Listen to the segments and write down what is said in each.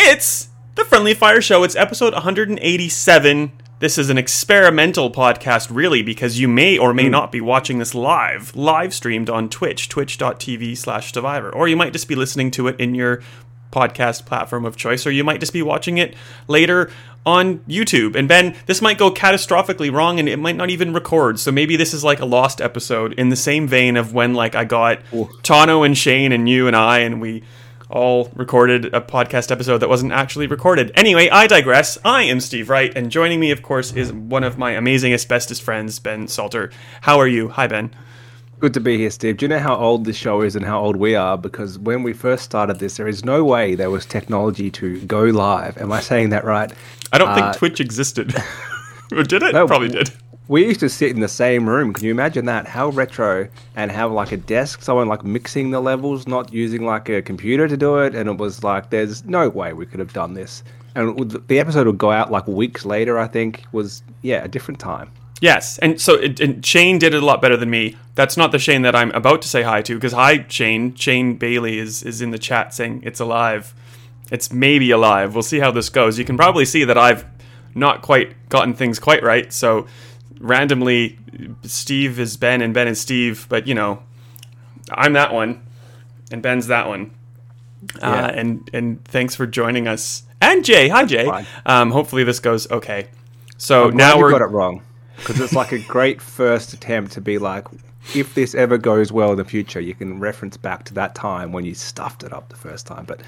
It's the Friendly Fire Show. It's episode 187. This is an experimental podcast, really, because you may or may hmm. not be watching this live, live streamed on Twitch, twitch.tv slash survivor. Or you might just be listening to it in your podcast platform of choice, or you might just be watching it later on YouTube. And Ben, this might go catastrophically wrong and it might not even record. So maybe this is like a lost episode in the same vein of when like I got Tano and Shane and you and I and we all recorded a podcast episode that wasn't actually recorded. Anyway, I digress. I am Steve Wright, and joining me, of course, is one of my amazing asbestos friends, Ben Salter. How are you? Hi, Ben. Good to be here, Steve. Do you know how old this show is and how old we are? Because when we first started this, there is no way there was technology to go live. Am I saying that right? I don't think Uh, Twitch existed. or did it? No, Probably did. We used to sit in the same room. Can you imagine that? How retro and have like a desk, someone like mixing the levels, not using like a computer to do it. And it was like, there's no way we could have done this. And the episode would go out like weeks later, I think, was, yeah, a different time. Yes, and so it, and Shane did it a lot better than me. That's not the Shane that I'm about to say hi to, because hi, Shane. Shane Bailey is is in the chat saying it's alive. It's maybe alive. We'll see how this goes. You can probably see that I've not quite gotten things quite right. So randomly, Steve is Ben and Ben is Steve, but you know, I'm that one, and Ben's that one. Yeah. Uh, and and thanks for joining us. And Jay, hi Jay. Um, hopefully this goes okay. So now we're got it wrong because it's like a great first attempt to be like, if this ever goes well in the future, you can reference back to that time when you stuffed it up the first time. But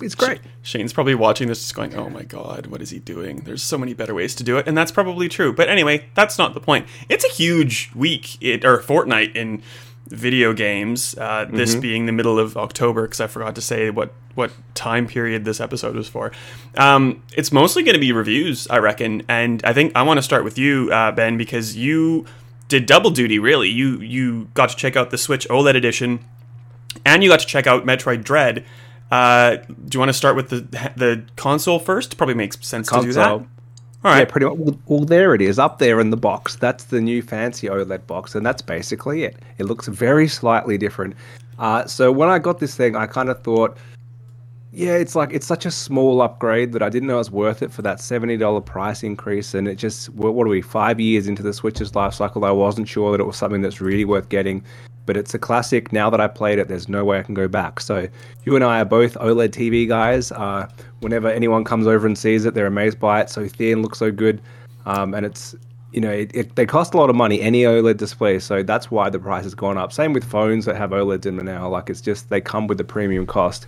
it's great. Shane's probably watching this just going, oh my god, what is he doing? There's so many better ways to do it. And that's probably true. But anyway, that's not the point. It's a huge week it, or fortnight in video games, uh, this being the middle of October, because I forgot to say what, what time period this episode was for. Um, it's mostly going to be reviews, I reckon. And I think I want to start with you, uh, Ben, because you did double duty, really. You, you got to check out the Switch OLED edition and you got to check out Metroid Dread. Uh, do you want to start with the the console first? Probably makes sense to do that. All Yeah, pretty much. Well, well, there it is, up there in the box. That's the new fancy OLED box, and that's basically it. It looks very slightly different. Uh, so when I got this thing, I kind of thought, yeah, it's like it's such a small upgrade that I didn't know it was worth it for that seventy dollar price increase. And it just, what, what are we, five years into the Switch's life cycle? I wasn't sure that it was something that's really worth getting. But it's a classic. Now that I played it, there's no way I can go back. So you and I are both OLED TV guys. Uh, whenever anyone comes over and sees it, they're amazed by it. So thin, looks so good, um, and it's you know it, it, they cost a lot of money. Any OLED display, so that's why the price has gone up. Same with phones that have OLEDs in them now. Like it's just they come with the premium cost.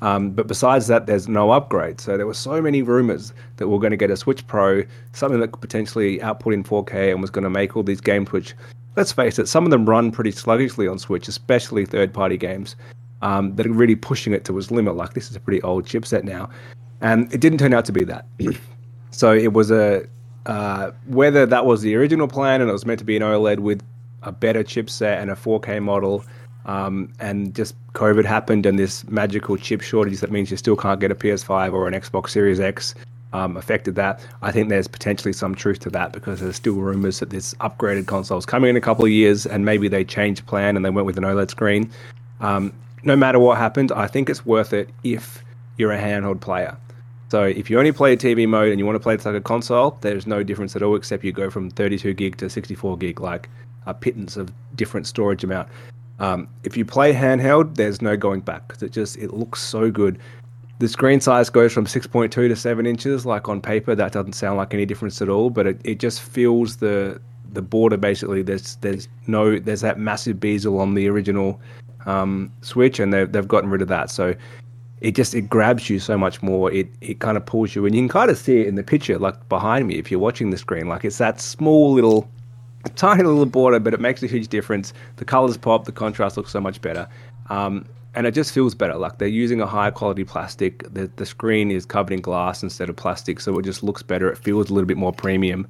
Um, but besides that, there's no upgrade. So there were so many rumors that we're going to get a Switch Pro, something that could potentially output in 4K and was going to make all these games, which, let's face it, some of them run pretty sluggishly on Switch, especially third-party games um, that are really pushing it to its limit. Like this is a pretty old chipset now, and it didn't turn out to be that. so it was a uh, whether that was the original plan and it was meant to be an OLED with a better chipset and a 4K model, um, and just COVID happened and this magical chip shortage that means you still can't get a PS5 or an Xbox Series X um, affected that. I think there's potentially some truth to that because there's still rumors that this upgraded console is coming in a couple of years and maybe they changed plan and they went with an OLED screen. Um, no matter what happened, I think it's worth it if you're a handheld player. So if you only play TV mode and you want to play it like a console, there's no difference at all except you go from 32 gig to 64 gig, like a pittance of different storage amount. Um, if you play handheld, there's no going back because it just it looks so good. The screen size goes from 6.2 to 7 inches. Like on paper, that doesn't sound like any difference at all, but it, it just feels the the border basically. There's there's no there's that massive bezel on the original um, Switch, and they've they've gotten rid of that. So it just it grabs you so much more. It it kind of pulls you, and you can kind of see it in the picture, like behind me, if you're watching the screen. Like it's that small little, tiny little border, but it makes a huge difference. The colors pop, the contrast looks so much better, um, and it just feels better. Like they're using a high quality plastic. The the screen is covered in glass instead of plastic, so it just looks better. It feels a little bit more premium.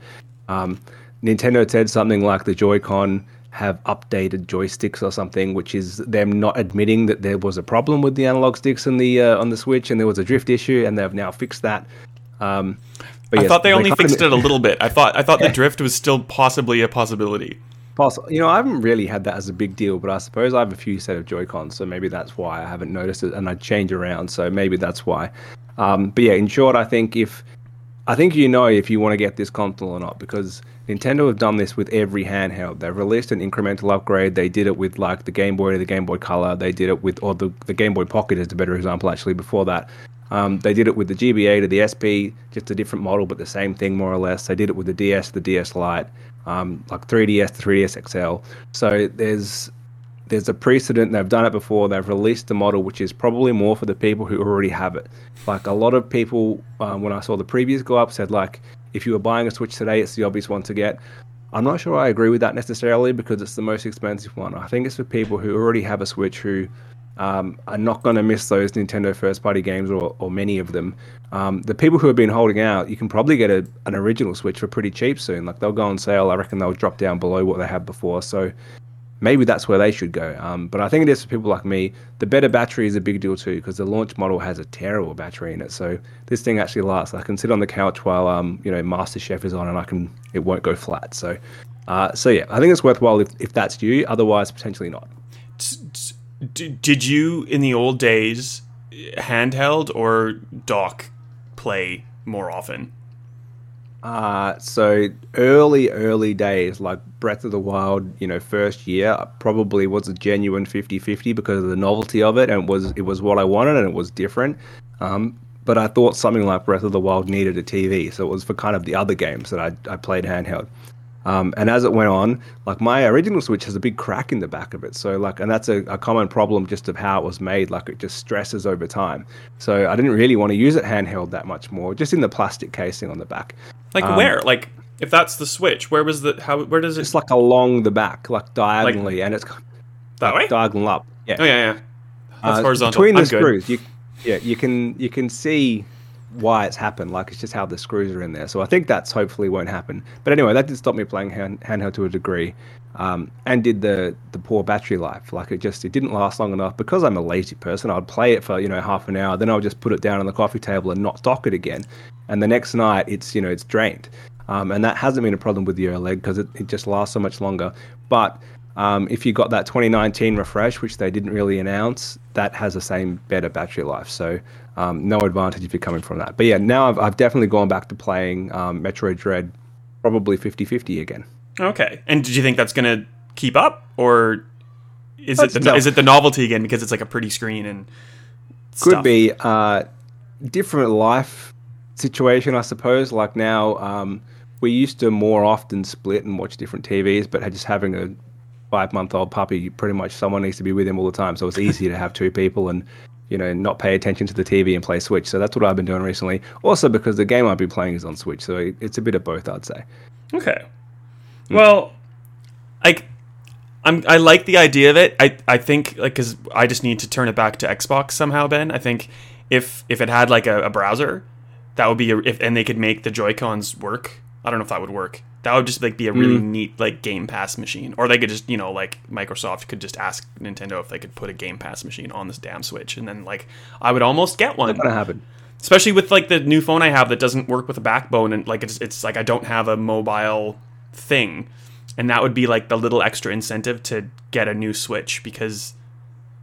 Um, Nintendo said something like the Joy-Con have updated joysticks or something, which is them not admitting that there was a problem with the analog sticks on the uh, on the Switch and there was a drift issue, and they've now fixed that. Um, I yes, thought they only kinda- fixed it a little bit. I thought I thought the drift was still possibly a possibility. Possible. You know, I haven't really had that as a big deal, but I suppose I have a few set of Joy Cons, so maybe that's why I haven't noticed it, and I change around, so maybe that's why. Um, but yeah, in short, I think if I think you know if you want to get this console or not because Nintendo have done this with every handheld. They've released an incremental upgrade. They did it with like the Game Boy the Game Boy Color. They did it with or the the Game Boy Pocket is a better example actually. Before that, um, they did it with the GBA to the SP, just a different model but the same thing more or less. They did it with the DS, the DS Lite, um, like 3DS, the 3DS XL. So there's there's a precedent. They've done it before. They've released the model, which is probably more for the people who already have it. Like a lot of people, um, when I saw the previews go up, said like, if you were buying a Switch today, it's the obvious one to get. I'm not sure I agree with that necessarily because it's the most expensive one. I think it's for people who already have a Switch who um, are not going to miss those Nintendo first party games or, or many of them. Um, the people who have been holding out, you can probably get a, an original Switch for pretty cheap soon. Like they'll go on sale. I reckon they'll drop down below what they had before. So maybe that's where they should go. Um, but I think it is for people like me. The better battery is a big deal too because the launch model has a terrible battery in it. So this thing actually lasts. I can sit on the couch while um, you know MasterChef is on, and I can it won't go flat. So. Uh, so yeah, I think it's worthwhile if, if that's you. Otherwise, potentially not. D- did you in the old days handheld or dock play more often? Uh, so early, early days, like Breath of the Wild, you know, first year, probably was a genuine 50-50 because of the novelty of it, and it was it was what I wanted, and it was different. Um, but I thought something like Breath of the Wild needed a TV, so it was for kind of the other games that I I played handheld. Um, and as it went on, like my original Switch has a big crack in the back of it. So like, and that's a, a common problem just of how it was made. Like it just stresses over time. So I didn't really want to use it handheld that much more, just in the plastic casing on the back. Like where? Like if that's the switch, where was the how? Where does it? It's like along the back, like diagonally, and it's that way? diagonal up. Yeah, Oh yeah, yeah. That's Uh, horizontal. Between I'm the good. screws, you yeah, you can you can see why it's happened. Like it's just how the screws are in there. So I think that's hopefully won't happen. But anyway, that did stop me playing hand, handheld to a degree, um, and did the the poor battery life. Like it just it didn't last long enough because I'm a lazy person. I'd play it for you know half an hour, then I'll just put it down on the coffee table and not dock it again. And the next night, it's you know it's drained. Um, and that hasn't been a problem with the OLED because it, it just lasts so much longer. But um, if you got that 2019 refresh, which they didn't really announce, that has the same better battery life. So um, no advantage if you're coming from that. But yeah, now I've, I've definitely gone back to playing um, Metroid Dread, probably 50-50 again. Okay. And did you think that's gonna keep up, or is That's it the, tough. is it the novelty again because it's like a pretty screen and Could be uh, different life situation, I suppose. Like now, um, we used to more often split and watch different TVs, but just having a five month old puppy, pretty much someone needs to be with him all the time. So it's easy to have two people and you know not pay attention to the TV and play Switch. So that's what I've been doing recently. Also because the game I've been playing is on Switch, so it's a bit of both, I'd say. Okay. Well, I, I'm I like the idea of it. I I think like because I just need to turn it back to Xbox somehow. Ben, I think if if it had like a, a browser, that would be a, if and they could make the Joy Cons work. I don't know if that would work. That would just like be a really mm. neat like Game Pass machine, or they could just you know like Microsoft could just ask Nintendo if they could put a Game Pass machine on this damn Switch, and then like I would almost get one. Not gonna happen. especially with like the new phone I have that doesn't work with a backbone and like it's it's like I don't have a mobile thing, and that would be like the little extra incentive to get a new Switch because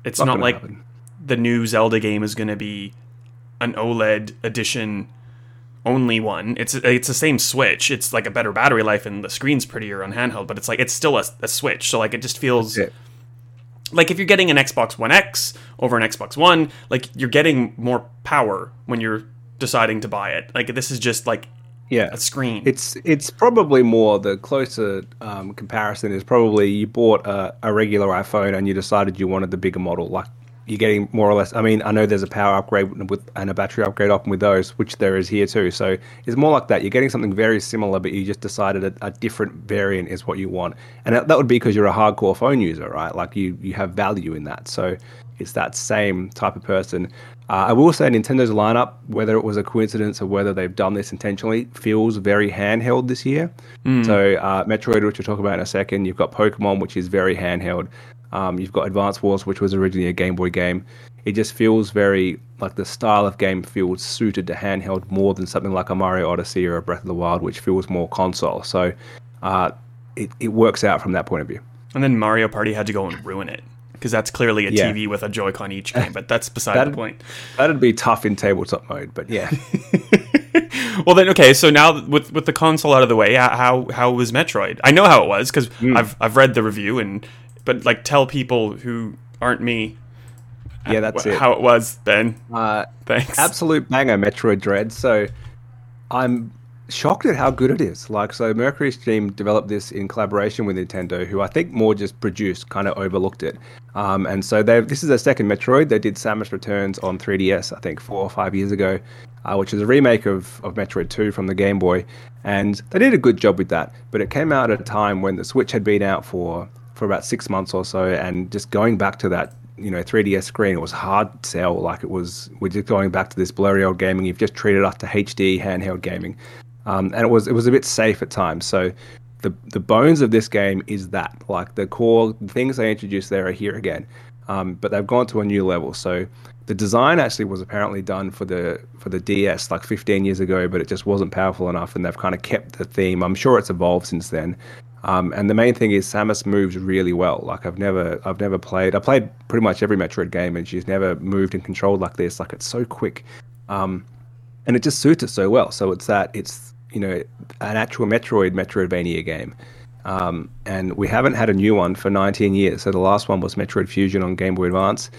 it's not, gonna like happen. the new Zelda game is going to be an OLED edition only one. It's it's the same Switch. It's like a better battery life and the screen's prettier on handheld, but it's like it's still a, a Switch. So like it just feels it. like if you're getting an Xbox One X over an Xbox One, like you're getting more power when you're deciding to buy it. Like this is just like Yeah. a screen. It's it's probably more the closer um, comparison is probably you bought a, a regular iPhone and you decided you wanted the bigger model. Like you're getting more or less. I mean, I know there's a power upgrade with and a battery upgrade often with those, which there is here too. So it's more like that. You're getting something very similar, but you just decided a, a different variant is what you want, and that, that would be because you're a hardcore phone user, right? Like you you have value in that. So it's that same type of person. Uh, I will say Nintendo's lineup, whether it was a coincidence or whether they've done this intentionally, feels very handheld this year. So uh, Metroid, which we'll talk about in a second, you've got Pokemon, which is very handheld. Um, you've got Advance Wars, which was originally a Game Boy game. it just feels very like the style of game feels suited to handheld more than something like a Mario Odyssey or a Breath of the Wild, which feels more console. So uh, it, it works out from that point of view. And then Mario Party had to go and ruin it because that's clearly a Yeah. TV with a Joy-Con each game. But that's beside the point. That'd be tough in tabletop mode, but yeah. Well, then, okay. So now with with the console out of the way, how how was Metroid? I know how it was because Hmm. I've I've read the review and but like tell people who aren't me yeah, that's it. how it was. Ben, Uh, thanks. absolute banger metroid dread so i'm shocked at how good it is like so MercurySteam developed this in collaboration with nintendo who i think more just produced kind of overlooked it um, and so they this is their second metroid they did samus returns on 3ds i think four or five years ago uh, which is a remake of, of metroid 2 from the game boy and they did a good job with that but it came out at a time when the switch had been out for for about six months or so and just going back to that you know 3ds screen it was hard sell. Like it was we're just going back to this blurry old gaming. You've just treated us to hd handheld gaming. Um, and it was it was a bit safe at times. So the the bones of this game is that like the core things they introduced there are here again. Um, but they've gone to a new level. So the design actually was apparently done for the for the ds like 15 years ago but it just wasn't powerful enough and they've kind of kept the theme. I'm sure it's evolved since then um, and the main thing is Samus moves really well. Like I've never, I've never played. I played pretty much every Metroid game, and she's never moved and controlled like this. Like it's so quick, um, and it just suits it so well. So it's that it's you know an actual Metroid Metroidvania game, um, and we haven't had a new one for 19 years. So the last one was Metroid Fusion on Game Boy Advance.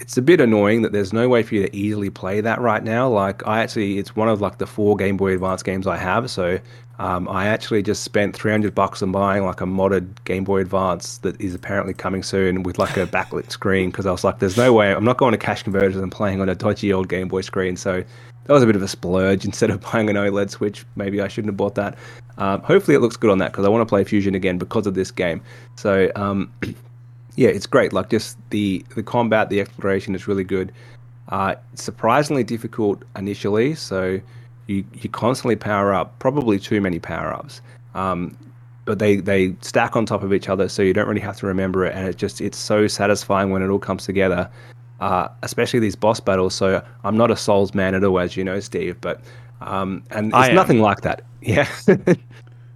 It's a bit annoying that there's no way for you to easily play that right now. Like I actually, it's one of like the four Game Boy Advance games I have. So um, I actually just spent 300 bucks on buying like a modded Game Boy Advance that is apparently coming soon with like a backlit screen because I was like, there's no way I'm not going to cash converters and playing on a dodgy old Game Boy screen. So that was a bit of a splurge instead of buying an OLED Switch. Maybe I shouldn't have bought that. Um, hopefully it looks good on that because I want to play Fusion again because of this game. So um, yeah, it's great. Like just the the combat, the exploration is really good. Uh, surprisingly difficult initially, so you you constantly power up. Probably too many power ups, um, but they they stack on top of each other, so you don't really have to remember it, and it just it's so satisfying when it all comes together. Uh, especially these boss battles. So I'm not a Souls man at all, as you know, Steve, but um, and it's nothing like that. Yeah.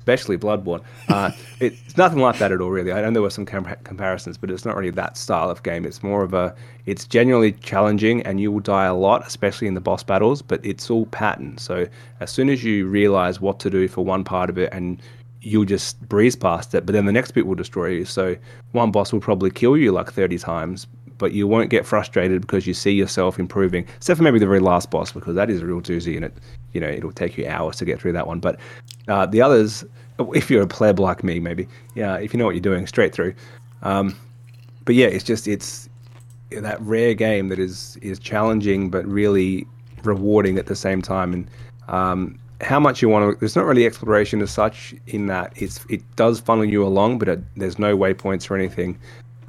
Especially Bloodborne. Uh, it's nothing like that at all, really. I know there were some com- comparisons, but it's not really that style of game. It's more of a, it's genuinely challenging, and you will die a lot, especially in the boss battles. But it's all pattern. So as soon as you realize what to do for one part of it, and you'll just breeze past it, but then the next bit will destroy you. So one boss will probably kill you like 30 times. But you won't get frustrated because you see yourself improving, except for maybe the very last boss, because that is a real doozy, and it, you know, it'll take you hours to get through that one. But uh, the others, if you're a pleb like me, maybe, yeah, if you know what you're doing, straight through. Um, but yeah, it's just it's that rare game that is is challenging but really rewarding at the same time. And um, how much you want to, there's not really exploration as such in that it's it does funnel you along, but it, there's no waypoints or anything.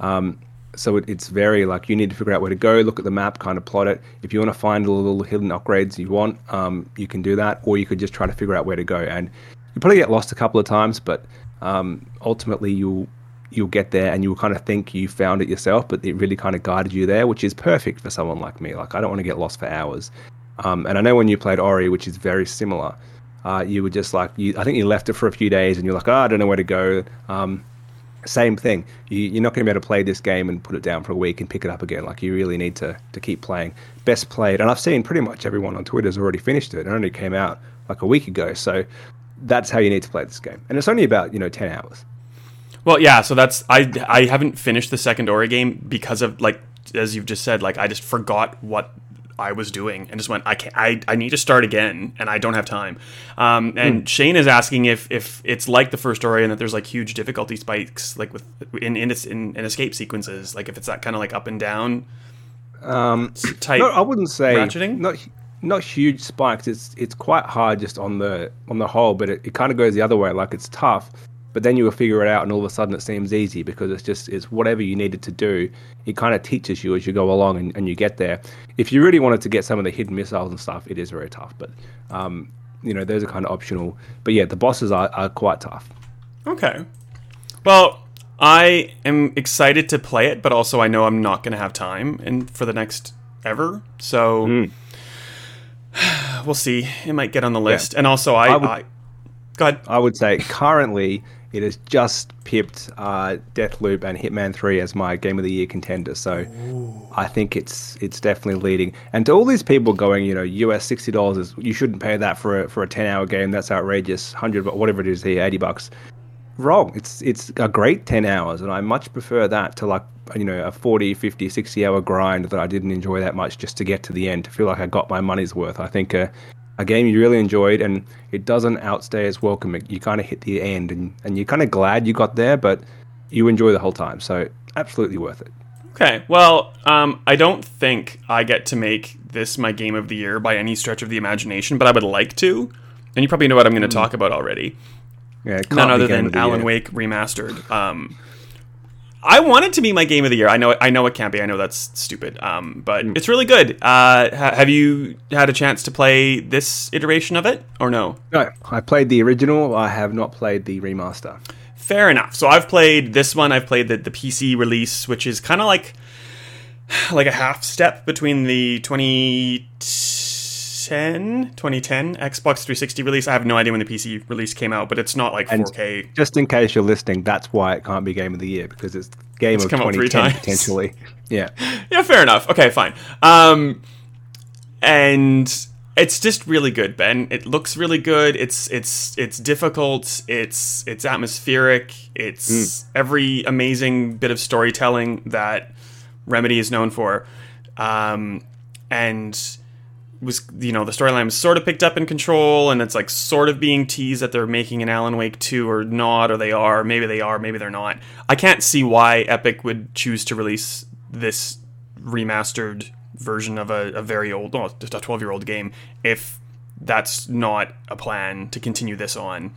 Um, so it, it's very like you need to figure out where to go, look at the map, kind of plot it. If you want to find the little hidden upgrades you want, um, you can do that, or you could just try to figure out where to go. And you probably get lost a couple of times, but um, ultimately you'll you'll get there and you'll kind of think you found it yourself, but it really kind of guided you there, which is perfect for someone like me. Like I don't want to get lost for hours. Um, and I know when you played Ori, which is very similar, uh, you were just like you. I think you left it for a few days and you're like, oh, I don't know where to go. Um, same thing. You, you're not going to be able to play this game and put it down for a week and pick it up again. Like you really need to to keep playing. Best played, and I've seen pretty much everyone on Twitter has already finished it. It only came out like a week ago, so that's how you need to play this game. And it's only about you know ten hours. Well, yeah. So that's I I haven't finished the second Ori game because of like as you've just said, like I just forgot what I was doing and just went I can't I, I need to start again and I don't have time. Um, and Shane is asking if if it's like the first Ori and that there's like huge difficulty spikes like with in in, in, in escape sequences like if it's that kind of like up and down Um, type. no, I wouldn't say ratcheting? not not huge spikes. It's it's quite hard just on the on the whole, but it, it kind of goes the other way. Like it's tough, but then you will figure it out, and all of a sudden it seems easy because it's just it's whatever you needed to do. It kind of teaches you as you go along, and, and you get there. If you really wanted to get some of the hidden missiles and stuff, it is very tough. But um, you know those are kind of optional. But yeah, the bosses are, are quite tough. Okay. Well, I am excited to play it, but also I know I'm not going to have time and for the next ever. So Mm. we'll see. It might get on the list. And also, I, I I, would- go ahead. I would say currently it has just pipped uh, Deathloop and Hitman 3 as my Game of the Year contender. So I think it's it's definitely leading. And to all these people going, you know, US sixty dollars is you shouldn't pay that for a, for a ten hour game. That's outrageous. Hundred, but whatever it is here, eighty bucks. Wrong. It's it's a great ten hours, and I much prefer that to like you know a 40, 50, 60 hour grind that I didn't enjoy that much just to get to the end to feel like I got my money's worth. I think. Uh, a game you really enjoyed and it doesn't outstay its welcome. You kind of hit the end and, and you're kind of glad you got there, but you enjoy the whole time. So absolutely worth it. Okay. Well, um, I don't think I get to make this my game of the year by any stretch of the imagination, but I would like to. And you probably know what I'm going to talk about already. Yeah, None other than Alan year. Wake remastered. Um, I want it to be my game of the year. I know. I know it can't be. I know that's stupid. Um, but Hmm. it's really good. Uh, ha- have you had a chance to play this iteration of it, or no? No, I played the original. I have not played the remaster. Fair enough. So I've played this one. I've played the, the PC release, which is kind of like like a half step between the 2010 2010 Xbox 360 release. I have no idea when the PC release came out, but it's not like And 4K. Just in case you're listening, that's why it can't be game of the year because it's game of come 2010 potentially. Yeah, Yeah, fair enough. Okay, fine. Um, and it's just really good, Ben. It looks really good. It's it's it's difficult. It's it's atmospheric. It's every amazing bit of storytelling that Remedy is known for. Um, and was you know the storyline was sort of picked up in control and it's like sort of being teased that they're making an alan wake 2 or not or they are maybe they are maybe they're not. I can't see why epic would choose to release this remastered version of a, a very old well, just a 12 year old game if that's not a plan to continue this on.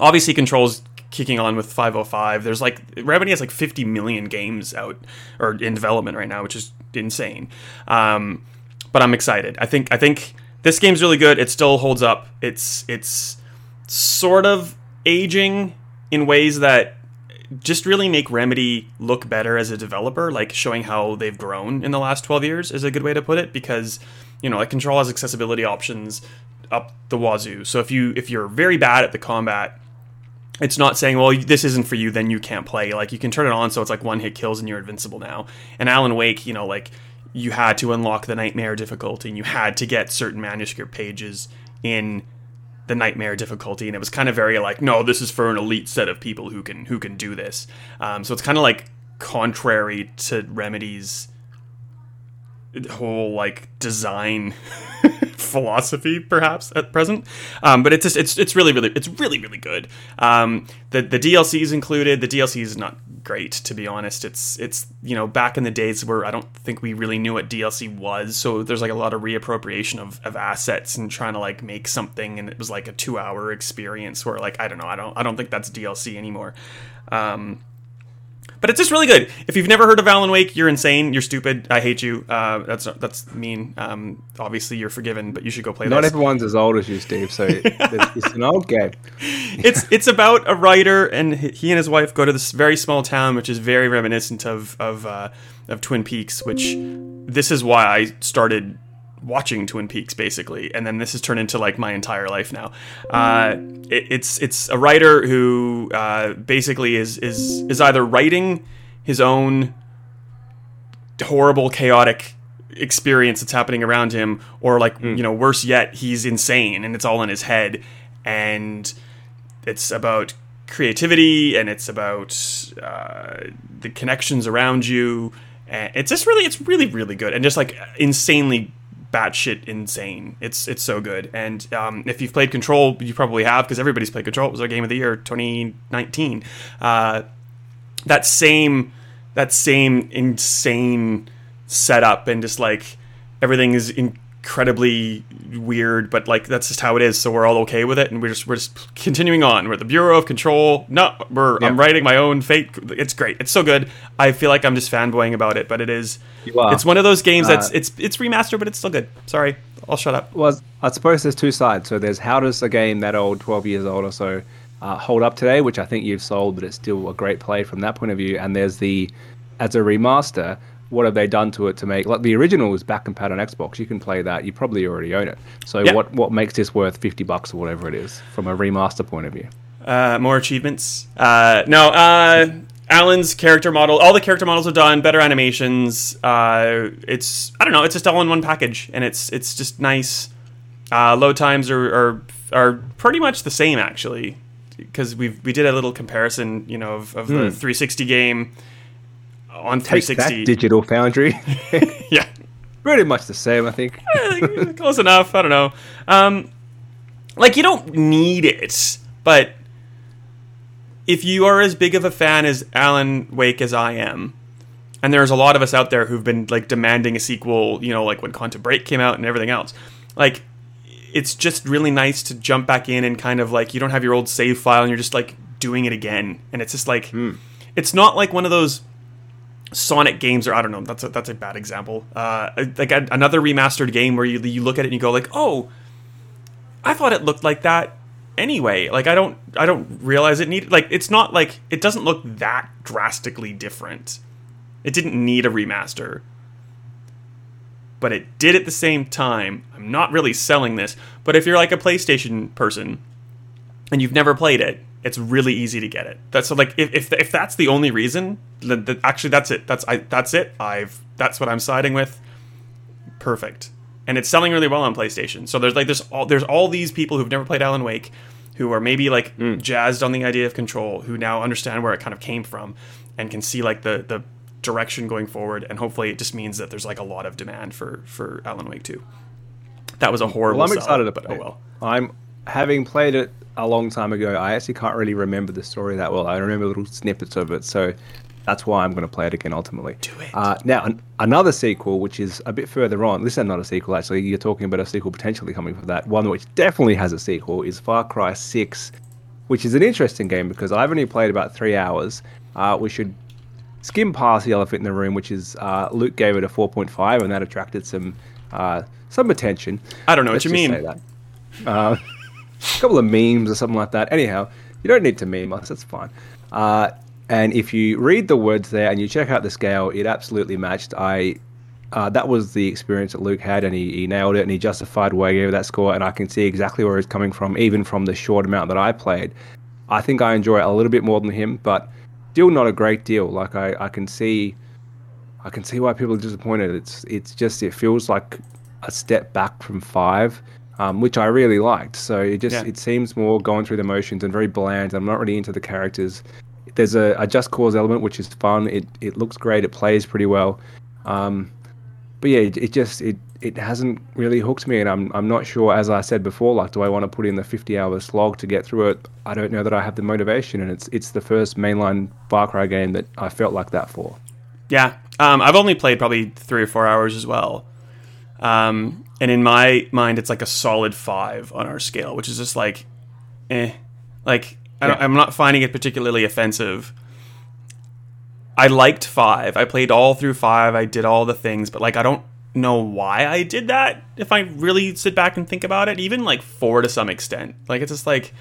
Obviously controls kicking on with 505 there's like remedy has like 50 million games out or in development right now which is insane. Um, but i'm excited i think i think this game's really good it still holds up it's it's sort of aging in ways that just really make remedy look better as a developer like showing how they've grown in the last 12 years is a good way to put it because you know like control has accessibility options up the wazoo so if you if you're very bad at the combat it's not saying, well, this isn't for you, then you can't play. Like, you can turn it on so it's like one hit kills and you're invincible now. And Alan Wake, you know, like, you had to unlock the nightmare difficulty and you had to get certain manuscript pages in the nightmare difficulty. And it was kind of very like no this is for an elite set of people who can who can do this. Um, so it's kind of like contrary to remedies whole like design philosophy perhaps at present. Um, but it's just it's it's really really it's really really good. Um, the the DLC is included. The DLC is not great to be honest. It's it's you know back in the days where I don't think we really knew what DLC was so there's like a lot of reappropriation of, of assets and trying to like make something and it was like a two hour experience where like I don't know I don't I don't think that's DLC anymore. Um, but it's just really good. If you've never heard of Alan Wake, you're insane. You're stupid. I hate you. Uh, that's that's mean. Um, obviously, you're forgiven, but you should go play not this. everyone's as old as you, Steve. So it's, it's an old game. it's it's about a writer and he and his wife go to this very small town, which is very reminiscent of of uh, of Twin Peaks. Which this is why I started watching Twin Peaks basically, and then this has turned into like my entire life now. Uh, it, it's it's a writer who uh, basically is is is either writing his own horrible chaotic experience that's happening around him or like you know worse yet he's insane and it's all in his head. And it's about creativity and it's about uh, the connections around you. And it's just really it's really really good and just like insanely batshit insane. It's it's so good. And um, if you've played control you probably have because everybody's played control. It was our game of the year 2019 uh, that same that same insane setup and just like everything is incredibly weird but like that's just how it is so we're all okay with it and we're just we're just continuing on we're the bureau of control no we're i'm writing my own fate it's great it's so good i feel like i'm just fanboying about it but it is it's one of those games that's Uh, it's it's remastered but it's still good sorry i'll shut up Well, I suppose there's two sides. So there's how does a game that old, 12 years old or so, uh, hold up today, which I think you've sold, but it's still a great play from that point of view. And there's the as a remaster. What have they done to it to make like the original was back and pat on Xbox? You can play that. You probably already own it. So Yeah. what what makes this worth fifty bucks or whatever it is from a remaster point of view? Uh, more achievements. Uh, no, uh, Alan's character model. All the character models are done. Better animations. Uh, it's I don't know. It's just all in one package, and it's it's just nice. Uh, load times are, are are pretty much the same actually, because we we did a little comparison, you know, of, of the 360 game on Take 360. that, Digital Foundry. yeah. Pretty much the same, I think. Close enough. I don't know. Um, like you don't need it, but if you are as big of a fan as Alan Wake as I am, and there's a lot of us out there who've been like demanding a sequel, you know, like when Quantum Break came out and everything else, like it's just really nice to jump back in and kind of like you don't have your old save file and you're just like doing it again, and it's just like it's not like one of those Sonic games, or I don't know, that's a, that's a bad example. Uh, like a, another remastered game where you you look at it and you go like, oh, I thought it looked like that anyway. Like I don't I don't realize it needed like it's not like it doesn't look that drastically different. It didn't need a remaster. But it did at the same time. I'm not really selling this, but if you're like a PlayStation person and you've never played it, it's really easy to get it. That's so like if if, if that's the only reason, then, then actually that's it. That's I that's it. I've that's what I'm siding with. Perfect. And it's selling really well on PlayStation. So there's like there's all there's all these people who've never played Alan Wake who are maybe like hmm. jazzed on the idea of control, who now understand where it kind of came from and can see like the the direction going forward and hopefully it just means that there's like a lot of demand for for Alan Wake 2. That was a horrible Well, I'm sell, excited about oh well. I'm having played it a long time ago. I actually can't really remember the story that well. I remember little snippets of it, so that's why I'm going to play it again ultimately. Do it. Uh, now, an- another sequel, which is a bit further on. This is not a sequel, actually. You're talking about a sequel potentially coming for that. One which definitely has a sequel is Far Cry 6, which is an interesting game because I've only played about three hours. Uh, we should skim past the elephant in the room, which is uh, Luke gave it a 4.5, and that attracted some uh, some attention. I don't know Let's what you mean. a couple of memes or something like that. Anyhow, you don't need to meme us. That's fine. Uh, and if you read the words there and you check out the scale, it absolutely matched. I uh, that was the experience that Luke had, and he, he nailed it, and he justified why he gave that score. And I can see exactly where he's coming from, even from the short amount that I played. I think I enjoy it a little bit more than him, but still not a great deal. Like I, I can see, I can see why people are disappointed. It's it's just it feels like a step back from five, um, which I really liked. So it just Yeah. it seems more going through the motions and very bland. I'm not really into the characters. There's a, a just cause element which is fun. It it looks great. It plays pretty well. Um, but yeah, it, it just it it hasn't really hooked me, and I'm I'm not sure. As I said before, like, do I want to put in the 50 hour slog to get through it? I don't know that I have the motivation, and it's it's the first mainline Far Cry game that I felt like that for. Yeah, um, I've only played probably three or four hours as well, um, and in my mind, it's like a solid five on our scale, which is just like, eh, like I don't, Yeah. I'm not finding it particularly offensive. I liked five. I played all through five. I did all the things, but like I don't know why I did that. If I really sit back and think about it, even like four to some extent, like it's just like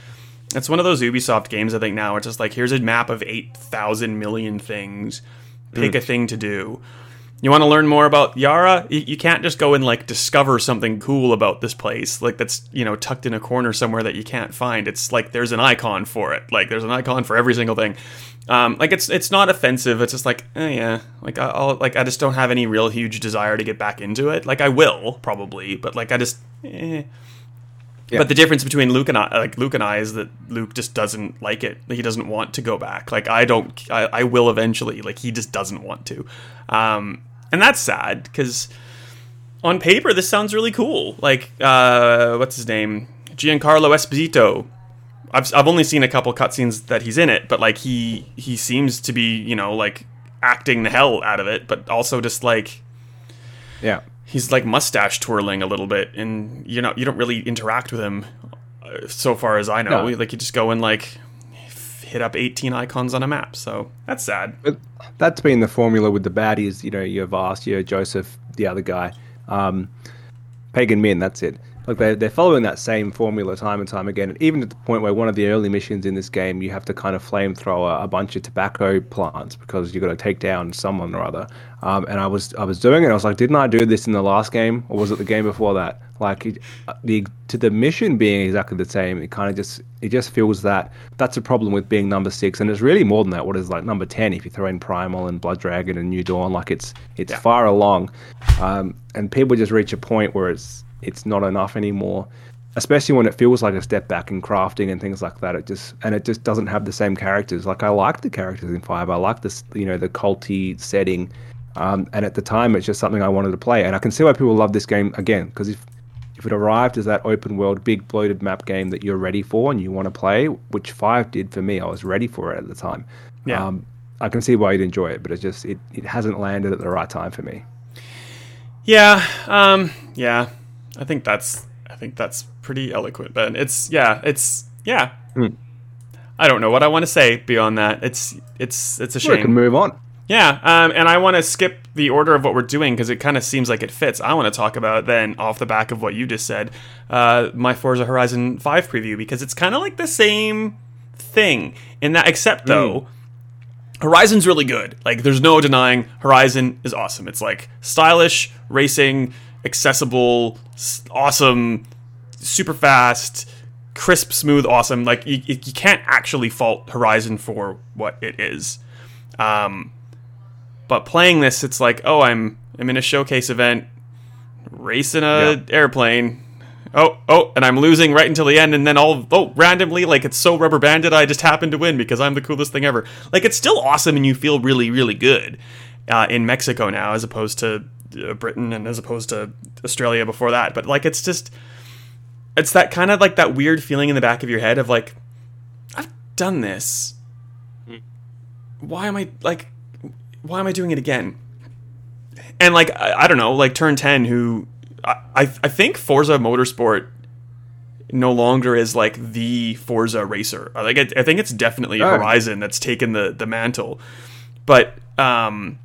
it's one of those Ubisoft games I think now. It's just like here's a map of eight thousand million things. Pick a thing to do. You want to learn more about Yara? You, you can't just go and like discover something cool about this place, like that's you know tucked in a corner somewhere that you can't find. It's like there's an icon for it. Like there's an icon for every single thing. Um, like it's it's not offensive. It's just like eh, yeah, like I- I'll like I just don't have any real huge desire to get back into it. Like I will probably, but like I just. Eh. Yeah. But the difference between Luke and I, like Luke and I, is that Luke just doesn't like it. He doesn't want to go back. Like I don't. I, I will eventually. Like he just doesn't want to. Um, and that's sad because on paper this sounds really cool. Like uh, what's his name? Giancarlo Esposito. I've I've only seen a couple cutscenes that he's in it, but like he he seems to be you know like acting the hell out of it, but also just like Yeah. he's like mustache twirling a little bit, and you know you don't really interact with him, uh, so far as I know. No. Like you just go and like hit up eighteen icons on a map. So that's sad. But that's been the formula with the baddies. You know, you have have Joseph, the other guy, um, Pagan Min. That's it. Like they're, they're following that same formula time and time again. And even to the point where one of the early missions in this game, you have to kind of flamethrower a bunch of tobacco plants because you've got to take down someone or other. Um, and I was I was doing it. I was like, didn't I do this in the last game, or was it the game before that? Like it, uh, the to the mission being exactly the same, it kind of just it just feels that that's a problem with being number six, and it's really more than that. What is like number ten if you throw in Primal and Blood Dragon and New Dawn? Like it's it's yeah. far along, um, and people just reach a point where it's it's not enough anymore especially when it feels like a step back in crafting and things like that. It just and it just doesn't have the same characters. Like I like the characters in Five. I like this, you know, the culty setting. Um, and at the time, it's just something I wanted to play. And I can see why people love this game again because if if it arrived as that open world, big bloated map game that you're ready for and you want to play, which Five did for me, I was ready for it at the time. Yeah. Um, I can see why you'd enjoy it, but it just it, it hasn't landed at the right time for me. Yeah, um, yeah, I think that's I think that's pretty eloquent, Ben. It's yeah, it's yeah. Mm. I don't know what I want to say beyond that. It's it's it's a shame. We can move on. Yeah, um, and I want to skip the order of what we're doing because it kind of seems like it fits. I want to talk about then off the back of what you just said, uh, my Forza Horizon Five preview because it's kind of like the same thing in that, except though. Mm. Horizon's really good. Like, there's no denying Horizon is awesome. It's like stylish racing, accessible, awesome, super fast, crisp, smooth, awesome. Like you, you can't actually fault Horizon for what it is. Um, but playing this, it's like, oh, I'm I'm in a showcase event, racing a yep. airplane. Oh, oh, and I'm losing right until the end, and then all oh randomly, like it's so rubber banded, I just happen to win because I'm the coolest thing ever. Like it's still awesome, and you feel really, really good uh, in Mexico now, as opposed to Britain and as opposed to Australia before that. But like, it's just it's that kind of like that weird feeling in the back of your head of like, I've done this. Hmm. Why am I like, why am I doing it again? And like, I, I don't know, like Turn Ten, who I I think Forza Motorsport no longer is like the Forza racer. Like I, I think it's definitely oh. Horizon that's taken the the mantle. But um,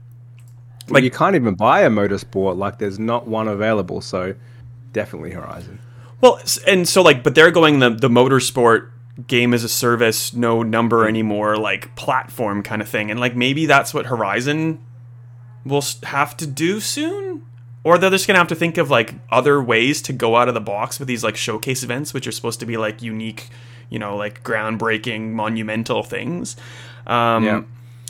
like you can't even buy a motorsport. Like there's not one available. So definitely Horizon. Well, and so like, but they're going the the motorsport game as a service, no number anymore, like platform kind of thing, and like maybe that's what Horizon will have to do soon, or they're just gonna have to think of like other ways to go out of the box with these like showcase events, which are supposed to be like unique, you know, like groundbreaking, monumental things. Um, yeah.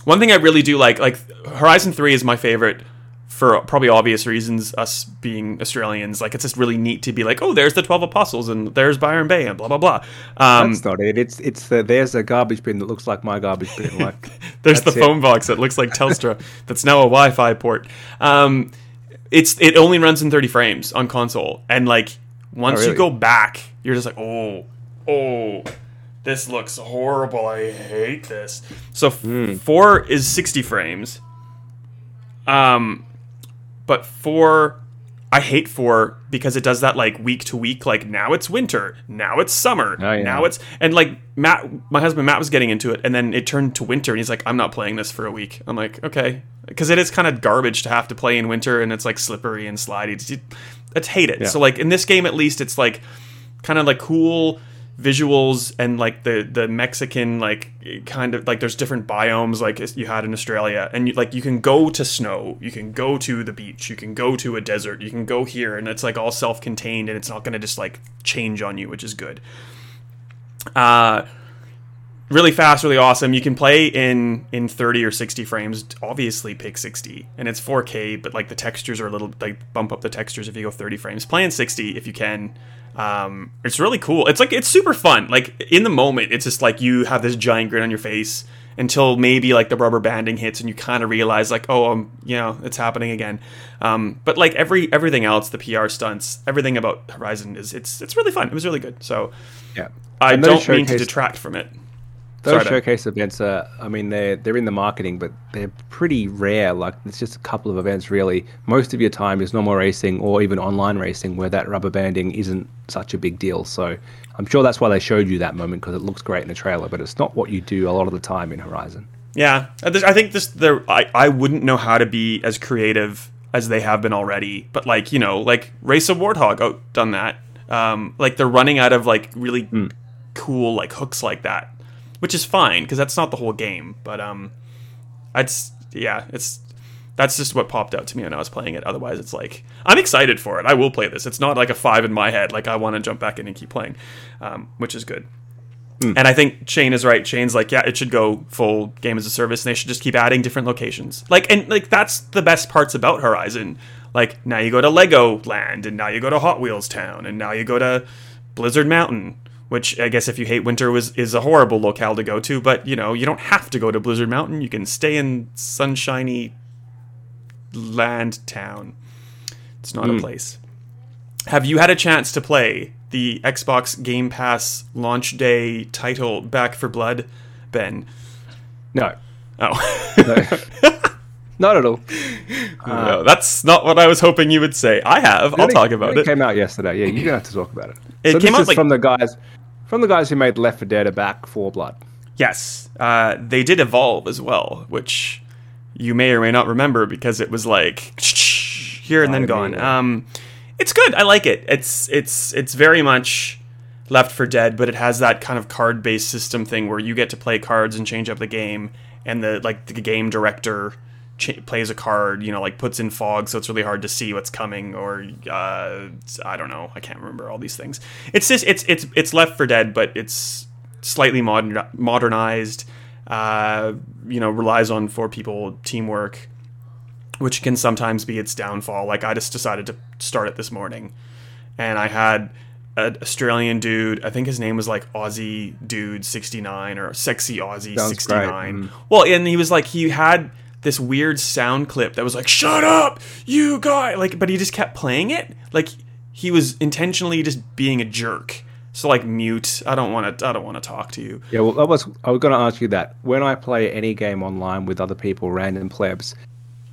One thing I really do like, like Horizon Three is my favorite for probably obvious reasons, us being Australians, like it's just really neat to be like, oh, there's the Twelve Apostles and there's Byron Bay and blah blah blah. Um, that's not it. It's it's the, there's a garbage bin that looks like my garbage bin. Like there's the phone box that looks like Telstra that's now a Wi-Fi port. Um, it's it only runs in 30 frames on console, and like once oh, really? you go back, you're just like, oh, oh. This looks horrible. I hate this. So mm. four is 60 frames. Um, but four, I hate four because it does that like week to week. Like now it's winter, now it's summer, oh, yeah. now it's and like Matt, my husband Matt was getting into it, and then it turned to winter, and he's like, "I'm not playing this for a week." I'm like, "Okay," because it is kind of garbage to have to play in winter, and it's like slippery and slidey. I hate it. Yeah. So like in this game, at least it's like kind of like cool visuals and like the the Mexican like kind of like there's different biomes like you had in Australia. And you, like you can go to snow you can go to the beach you can go to a desert you can go here and it's like all self-contained and it's not going to just like change on you which is good. Uh really fast really awesome you can play in in 30 or 60 frames obviously pick 60 and it's 4k but like the textures are a little like bump up the textures if you go 30 frames play in 60 if you can um, it's really cool. It's like it's super fun. Like in the moment, it's just like you have this giant grin on your face until maybe like the rubber banding hits and you kind of realize like oh um you know it's happening again. Um, but like every everything else, the PR stunts, everything about Horizon is it's it's really fun. It was really good. So yeah, I don't mean to detract from it. Those Sorry showcase events are, I mean, they're they're in the marketing, but they're pretty rare. Like it's just a couple of events, really. Most of your time is normal racing or even online racing, where that rubber banding isn't such a big deal. So I'm sure that's why they showed you that moment because it looks great in the trailer, but it's not what you do a lot of the time in Horizon. Yeah, I think this there I I wouldn't know how to be as creative as they have been already, but like you know, like race a warthog, oh, done that Um, like they're running out of like really cool like hooks like that, which is fine because that's not the whole game. But um, I'd yeah, it's that's just what popped out to me when I was playing it. Otherwise, it's like I'm excited for it. I will play this. It's not like a five in my head. Like I want to jump back in and keep playing, um, which is good. And I think Shane is right. Shane's like, yeah, it should go full game as a service, and they should just keep adding different locations. Like, and like that's the best parts about Horizon. Like now you go to Lego Land, and now you go to Hot Wheels Town, and now you go to Blizzard Mountain. Which I guess if you hate winter was is a horrible locale to go to, but you know you don't have to go to Blizzard Mountain. You can stay in sunshiny land town. It's not a hmm. place. Have you had a chance to play the Xbox Game Pass launch day title Back 4 Blood, Ben? No, Oh, no. not at all. no, that's not what I was hoping you would say. I have. I'll talk about only it. came out yesterday. Yeah, you're gonna have to talk about it. It so came out like- from the guys, from the guys who made Left 4 Dead back 4 Blood. Yes, uh, they did evolve as well, which you may or may not remember because it was like here and then gone. Um, it's good. I like it. It's it's it's very much Left 4 Dead, but it has that kind of card based system thing where you get to play cards and change up the game, and the like the game director ch- plays a card. You know, like puts in fog, so it's really hard to see what's coming. Or uh, I don't know. I can't remember all these things. It's just it's it's it's Left 4 Dead, but it's slightly modern, modernized. Uh, you know, relies on four people teamwork, which can sometimes be its downfall. Like I just decided to start it this morning, and I had an Australian dude. I think his name was like Aussie Dude sixty nine or Sexy Aussie sixty nine. Mm. Well, and he was like he had this weird sound clip that was like "Shut up, you guy!" Like, but he just kept playing it. Like he was intentionally just being a jerk. So like mute. I don't want to. I don't want to talk to you. Yeah, well, that was I was going to ask you that. When I play any game online with other people, random plebs,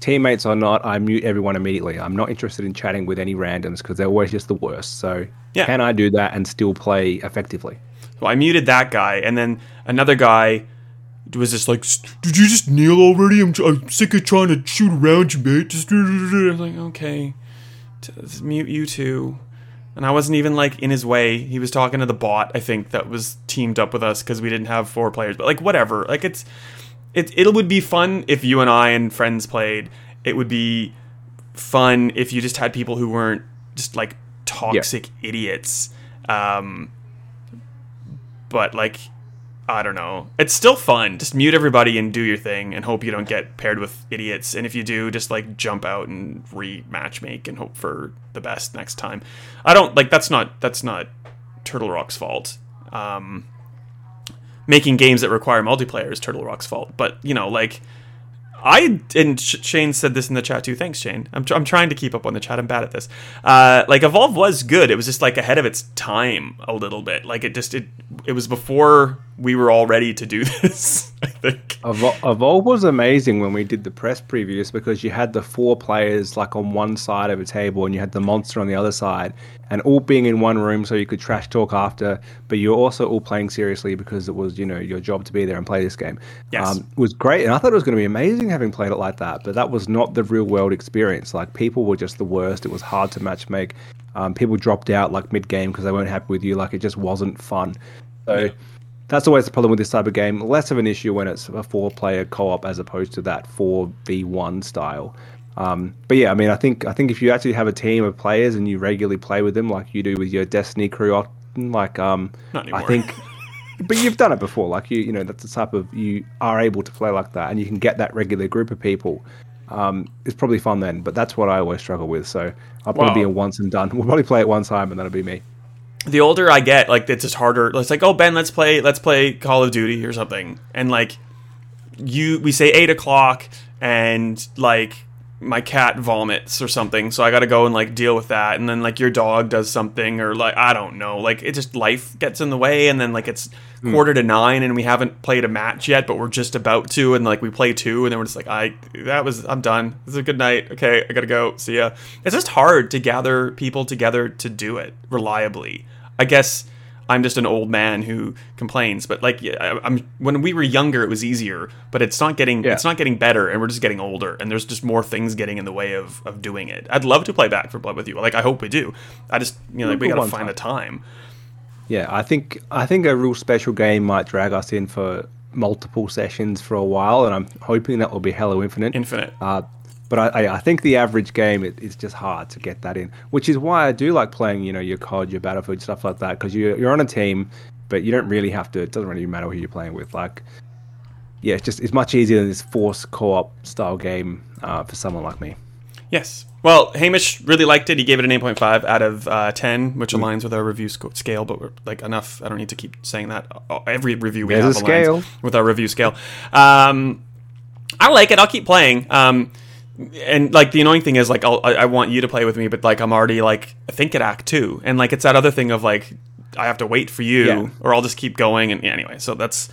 teammates or not, I mute everyone immediately. I'm not interested in chatting with any randoms because they're always just the worst. So, Yeah. can I do that and still play effectively? So I muted that guy, and then another guy was just like, "Did you just kneel already? I'm, I'm sick of trying to shoot around you, mate." Just I was like, "Okay, just mute you too." And I wasn't even like in his way. He was talking to the bot, I think, that was teamed up with us because we didn't have four players. But like, whatever. Like, it's it it would be fun if you and I and friends played. It would be fun if you just had people who weren't just like toxic idiots. Um, but like I don't know. It's still fun. Just mute everybody and do your thing and hope you don't get paired with idiots. And if you do, just like jump out and re-match make and hope for the best next time. I don't like that's not that's not Turtle Rock's fault. Um making games that require multiplayer is Turtle Rock's fault. But, you know, like I and Shane said this in the chat too. Thanks, Shane. I'm, tr- I'm trying to keep up on the chat. I'm bad at this. Uh, like Evolve was good. It was just like ahead of its time a little bit. Like it just it it was before we were all ready to do this. I think. Evol- Evolve was amazing when we did the press previews because you had the four players like on one side of a table and you had the monster on the other side, and all being in one room so you could trash talk after, but you're also all playing seriously because it was you know your job to be there and play this game. Yes. Um, it was great, and I thought it was going to be amazing having played it like that. But that was not the real world experience. Like people were just the worst. It was hard to match make. Um, people dropped out like mid game because they weren't happy with you. Like it just wasn't fun. So that's always the problem with this type of game. Less of an issue when it's a four-player co-op as opposed to that four v one style. Um, but yeah, I mean, I think I think if you actually have a team of players and you regularly play with them, like you do with your Destiny crew, often, like um, I think. But you've done it before, like you, you know, that's the type of you are able to play like that, and you can get that regular group of people. Um, it's probably fun then, but that's what I always struggle with. So I'll probably be a once and done. We'll probably play it one time, and that'll be me. The older I get, like it's just harder. It's like, oh Ben, let's play, let's play Call of Duty or something, and like you, we say eight o'clock, and like my cat vomits or something, so I got to go and like deal with that, and then like your dog does something, or like I don't know, like it just life gets in the way, and then like it's hmm. quarter to nine, and we haven't played a match yet, but we're just about to, and like we play two, and then we're just like, I that was I'm done. This is a good night. Okay, I gotta go. See ya. It's just hard to gather people together to do it reliably. I guess I'm just an old man who complains. But like, I- I'm when we were younger, it was easier, but it's not getting Yeah. it's not getting better, and we're just getting older, and there's just more things getting in the way of of doing it. I'd love to play Back 4 Blood with you. Like, I hope we do. I just you know like we gotta find the time. Yeah, I think I think a real special game might drag us in for multiple sessions for a while, and I'm hoping that will be Halo Infinite. Infinite. Uh, but I, I, think the average game it, it's just hard to get that in, which is why I do like playing you know your COD, your Battlefield stuff like that because you you're on a team, but you don't really have to. It doesn't really matter who you're playing with. Like, yeah, it's just it's much easier than this forced co-op style game uh, for someone like me. Yes. Well, Hamish really liked it. He gave it an 8.5 out of uh, 10, which Mm. aligns with our review sc- scale, but we're, like enough. I don't need to keep saying that. Uh, Every review we There's have a aligns scale. with our review scale. Um, I like it. I'll keep playing. Um, and like the annoying thing is like I'll, I, I want you to play with me, but like I'm already like I think at Act Two, and like it's that other thing of like I have to wait for you, Yeah. or I'll just keep going. And yeah, anyway, so that's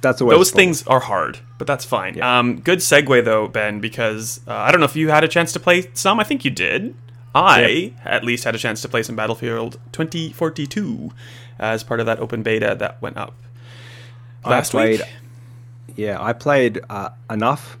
That's always those fun. things are hard, but that's fine. Um, good segue though, Ben, because uh, I don't know if you had a chance to play some. I think you did. I at least had a chance to play some Battlefield 2042 as part of that open beta that went up last played, week. Yeah, I played uh, enough.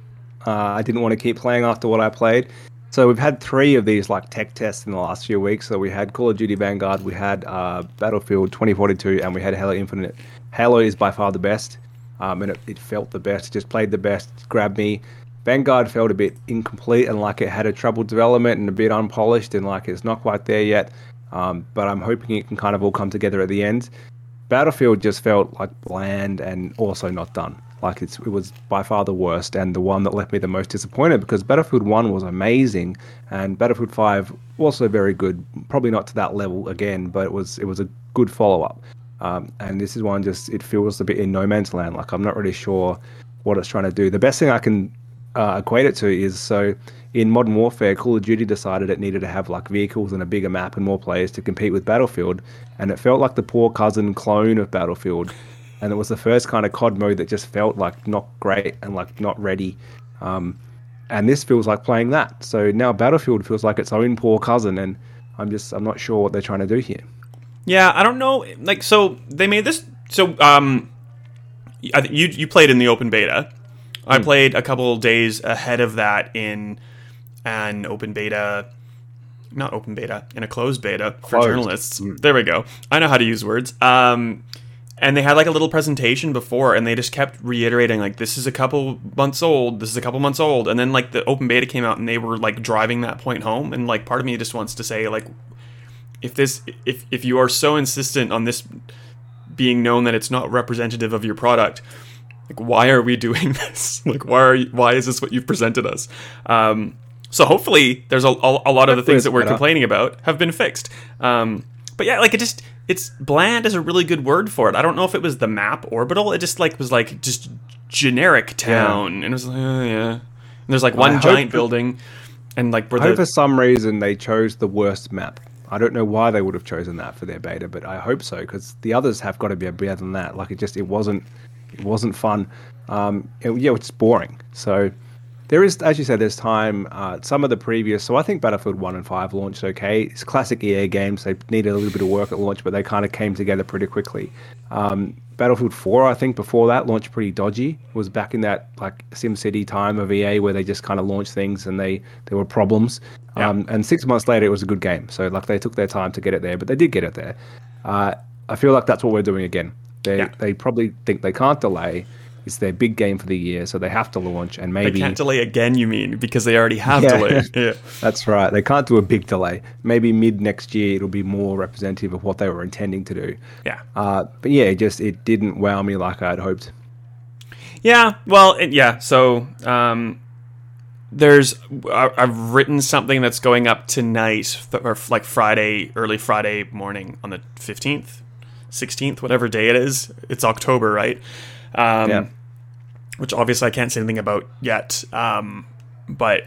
Uh, I didn't want to keep playing after what I played. So we've had three of these like tech tests in the last few weeks. So we had Call of Duty Vanguard, we had uh, Battlefield 2042, and we had Halo Infinite. Halo is by far the best, um, and it, it felt the best. Just played the best, grabbed me. Vanguard felt a bit incomplete and like it had a troubled development and a bit unpolished and like it's not quite there yet. Um, but I'm hoping it can kind of all come together at the end. Battlefield just felt like bland and also not done. Like it was by far the worst and the one that left me the most disappointed because Battlefield One was amazing and Battlefield Five also very good. Probably not to that level again, but it was it was a good follow up. Um, and this is one just it feels a bit in no man's land. Like I'm not really sure what it's trying to do. The best thing I can uh, equate it to is so in Modern Warfare, Call of Duty decided it needed to have like vehicles and a bigger map and more players to compete with Battlefield, and it felt like the poor cousin clone of Battlefield, and it was the first kind of COD mode that just felt like not great and like not ready. Um, and this feels like playing that. So now Battlefield feels like its own poor cousin, and I'm just I'm not sure what they're trying to do here. Yeah, I don't know. Like, so they made this. So, um, I think you you played in the open beta. Hmm. I played a couple days ahead of that in an open beta, not open beta, in a closed beta for Closed. Hmm. journalists. There we go. I know how to use words. Um, and they had like a little presentation before, and they just kept reiterating like, "This is a couple months old. This is a couple months old." And then like the open beta came out, and they were like driving that point home. And like part of me just wants to say like, if this if if you are so insistent on this being known that it's not representative of your product like why are we doing this like why are you, why is this what you've presented us um so hopefully there's a, a, a lot of the things that we're complaining about have been fixed um but yeah like it just it's bland is a really good word for it i don't know if it was the map orbital it just like was like just generic town and it was like oh, yeah and there's like one hope giant building and like where I hope for some reason they chose the worst map. I don't know why they would have chosen that for their beta, but I hope so because the others have got to be better than that. Like it just it wasn't it wasn't fun. Um, it- yeah, it's boring. So there is, as you said, there's time. Uh, some of the previous, so I think Battlefield One and Five launched okay. It's classic EA games. They needed a little bit of work at launch, but they kind of came together pretty quickly. Um, Battlefield 4, I think, before that launched pretty dodgy. It was back in that like SimCity time of EA where they just kind of launched things and they there were problems. Yeah. Um, and six months later, it was a good game. So like they took their time to get it there, but they did get it there. Uh, I feel like that's what we're doing again. They Yeah. they probably think they can't delay. It's their big game for the year, so they have to launch and maybe they can't delay again you mean because they already have Yeah. delayed yeah that's right. They can't do a big delay. Maybe mid next year it'll be more representative of what they were intending to do. yeah Uh, but yeah, it just it didn't wow me like I had hoped. Yeah, well, it, yeah. So um, there's I've written something that's going up tonight, th- or like Friday, early Friday morning on the fifteenth, sixteenth, whatever day it is. It's October, right? Um, Yeah. Which obviously I can't say anything about yet, um, but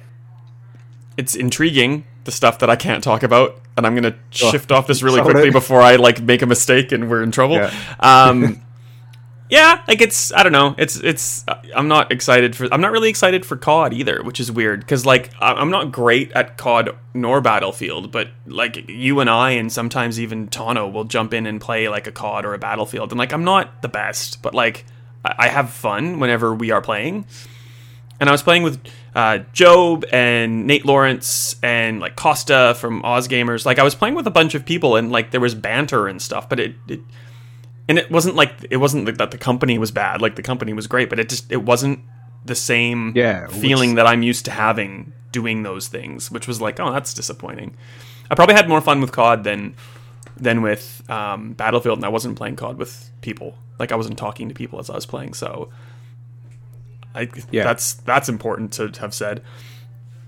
it's intriguing. The stuff that I can't talk about, and I'm gonna shift off this really quickly before I like make a mistake and we're in trouble. Yeah. Um, yeah, like it's I don't know. It's it's I'm not excited for I'm not really excited for COD either, which is weird because like I- I'm not great at COD nor Battlefield, but like you and I and sometimes even Tono will jump in and play like a COD or a Battlefield, and like I'm not the best, but like I have fun whenever we are playing. And I was playing with uh, Job and Nate Lawrence and like Costa from Oz Gamers. Like I was playing with a bunch of people and like there was banter and stuff, but it, it and it wasn't like it wasn't like that the company was bad. Like the company was great, but it just it wasn't the same Yeah, feeling that I'm used to having doing those things, which was like, oh, that's disappointing. I probably had more fun with COD than than with um, Battlefield, and I wasn't playing COD with people. Like I wasn't talking to people as I was playing, so I Yeah. that's that's important to have said.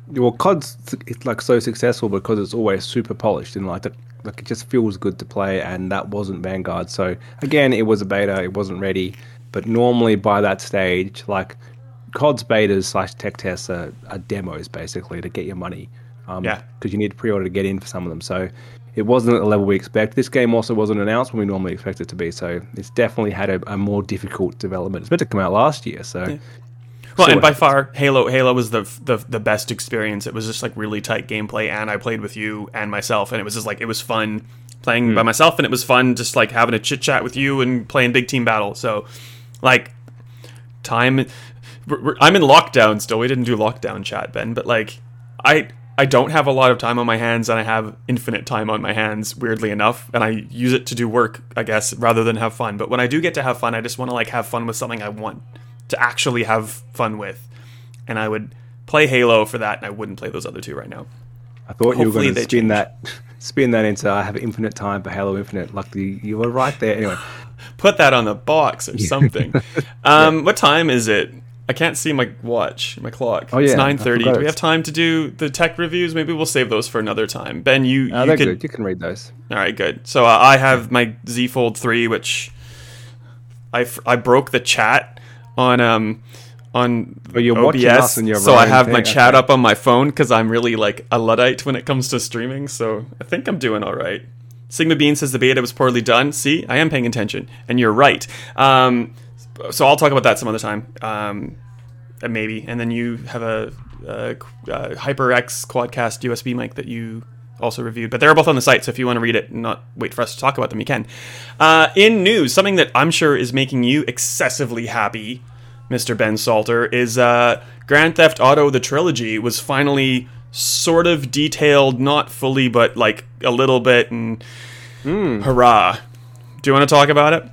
well, COD's it's like so successful because it's always super polished and like the, like it just feels good to play, and that wasn't Vanguard. So again, it was a beta, it wasn't ready. But normally by that stage, like COD's betas slash tech tests are, are demos basically to get your money. Um, Yeah. Because you need to pre-order to get in for some of them. So it wasn't at the level we expect. This game also wasn't announced when we normally expect it to be. So it's definitely had a, a more difficult development. It's meant to come out last year. So Well, So and by far, Halo Halo was the, the the best experience. It was just like really tight gameplay, and I played with you and myself, and it was just like it was fun playing Hmm. by myself, and it was fun just like having a chit chat with you and playing big team battle. So, like, time. we're- we're- I'm in lockdown still. We didn't do lockdown chat, Ben, but like, I I don't have a lot of time on my hands, and I have infinite time on my hands. Weirdly enough, and I use it to do work, I guess, rather than have fun. But when I do get to have fun, I just want to like have fun with something I want to actually have fun with, and I would play Halo for that, and I wouldn't play those other two right now. I thought you were going to spin change. that, spin that into I have infinite time for Halo Infinite. Like you were right there. Anyway, Put that on the box or something. um, What time is it? I can't see my watch, my clock. Oh, it's yeah, I nine thirty. Do we have time to do the tech reviews? Maybe we'll save those for another time. Ben, you, you they're could. good. You can read those. All right, good. So uh, I have my Z Fold three, which I, I broke the chat on um on Oh, you're OBS, us and you're so I have my chat up on my phone because I'm really like a luddite when it comes to streaming. So I think I'm doing all right. Sigma Bean says the beta was poorly done. See, I am paying attention, and you're right. Um, so I'll talk about that some other time, um, maybe. And then you have a, a, a HyperX Quadcast USB mic that you also reviewed, but they're both on the site. So if you want to read it and not wait for us to talk about them, you can. Uh, in news, something that I'm sure is making you excessively happy, Mr. Ben Salter, is uh, Grand Theft Auto: The Trilogy was finally sort of detailed, not fully, but like a little bit, and hurrah! Do you want to talk about it?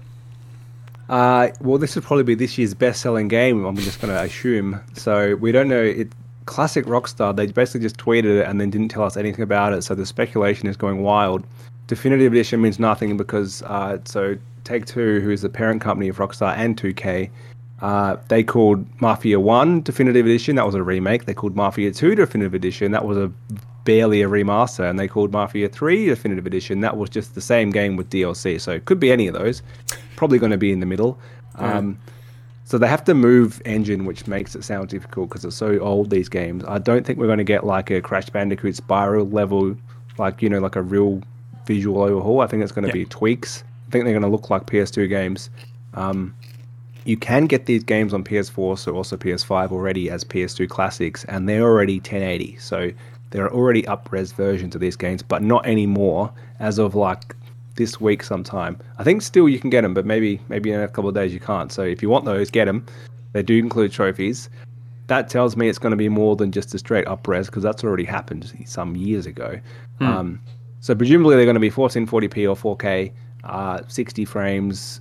Uh, well, this would probably be this year's best-selling game. I'm just going to assume. So we don't know. It classic Rockstar. They basically just tweeted it and then didn't tell us anything about it. So the speculation is going wild. Definitive Edition means nothing because uh, so Take Two, who is the parent company of Rockstar and 2K, uh, they called Mafia One Definitive Edition. That was a remake. They called Mafia Two Definitive Edition. That was a barely a remaster. And they called Mafia Three Definitive Edition. That was just the same game with DLC. So it could be any of those. Probably going to be in the middle. Um, so they have to move engine, which makes it sound difficult because it's so old. These games. I don't think we're going to get like a Crash Bandicoot Spyro level, like you know, like a real visual overhaul. I think it's going to Yeah. be tweaks. I think they're going to look like PS2 games. Um, you can get these games on PS4, so also PS5 already as PS2 classics, and they're already 1080. So there are already up res versions of these games, but not anymore as of like this week sometime. I think still you can get them, but maybe maybe in a couple of days you can't. So if you want those, get them. They do include trophies. That tells me it's going to be more than just a straight up res because that's already happened some years ago. Um, so presumably they're going to be 1440p or 4K, uh, 60 frames,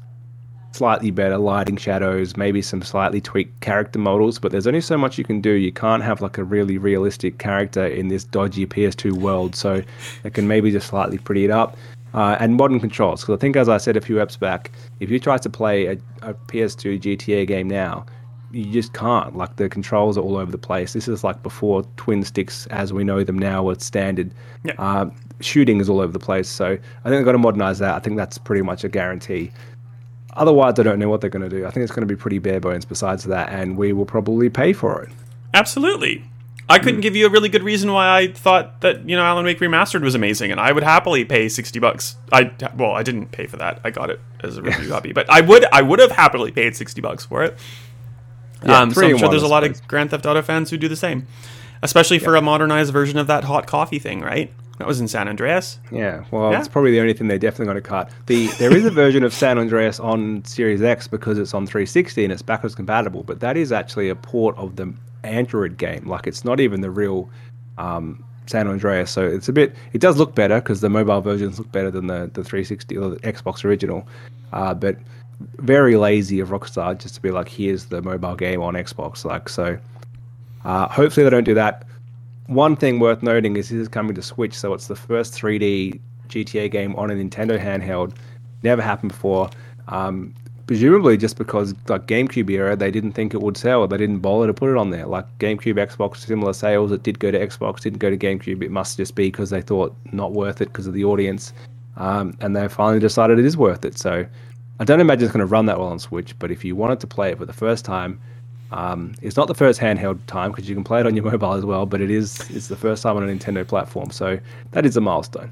slightly better lighting, shadows, maybe some slightly tweaked character models. But there's only so much you can do. You can't have like a really realistic character in this dodgy PS2 world. So they can maybe just slightly pretty it up. Uh, and modern controls, because I think, as I said a few eps back, if you try to play a, a PS2 GTA game now, you just can't. Like the controls are all over the place. This is like before twin sticks as we know them now were standard. Yeah. Uh, shooting is all over the place. So I think they've got to modernize that. I think that's pretty much a guarantee. Otherwise, I don't know what they're going to do. I think it's going to be pretty bare bones besides that, and we will probably pay for it. Absolutely. I couldn't give you a really good reason why I thought that you know Alan Wake Remastered was amazing, and I would happily pay sixty bucks. I well, I didn't pay for that. I got it as a review copy, but I would I would have happily paid sixty bucks for it. Yeah, um, so I'm sure there's a lot suppose. of Grand Theft Auto fans who do the same, especially for a modernized version of that hot coffee thing, right? That was in San Andreas. Yeah, well, Yeah. it's probably the only thing they're definitely going to cut. The there is a version of San Andreas on Series X because it's on 360 and it's backwards compatible, but that is actually a port of the Android game. Like it's not even the real um, San Andreas, so it's a bit. It does look better because the mobile versions look better than the the 360 or the Xbox original, uh, but very lazy of Rockstar just to be like, here's the mobile game on Xbox. Like so, uh, hopefully they don't do that one thing worth noting is this is coming to Switch, so it's the first 3D GTA game on a Nintendo handheld. Never happened before. Um, presumably just because like GameCube era, they didn't think it would sell. or They didn't bother to put it on there. Like GameCube, Xbox, similar sales. It did go to Xbox, didn't go to GameCube. It must just be because they thought not worth it because of the audience. Um, and they finally decided it is worth it. So I don't imagine it's going to run that well on Switch. But if you wanted to play it for the first time, um, it's not the first handheld time because you can play it on your mobile as well, but it is it's the first time on a Nintendo platform, so that is a milestone.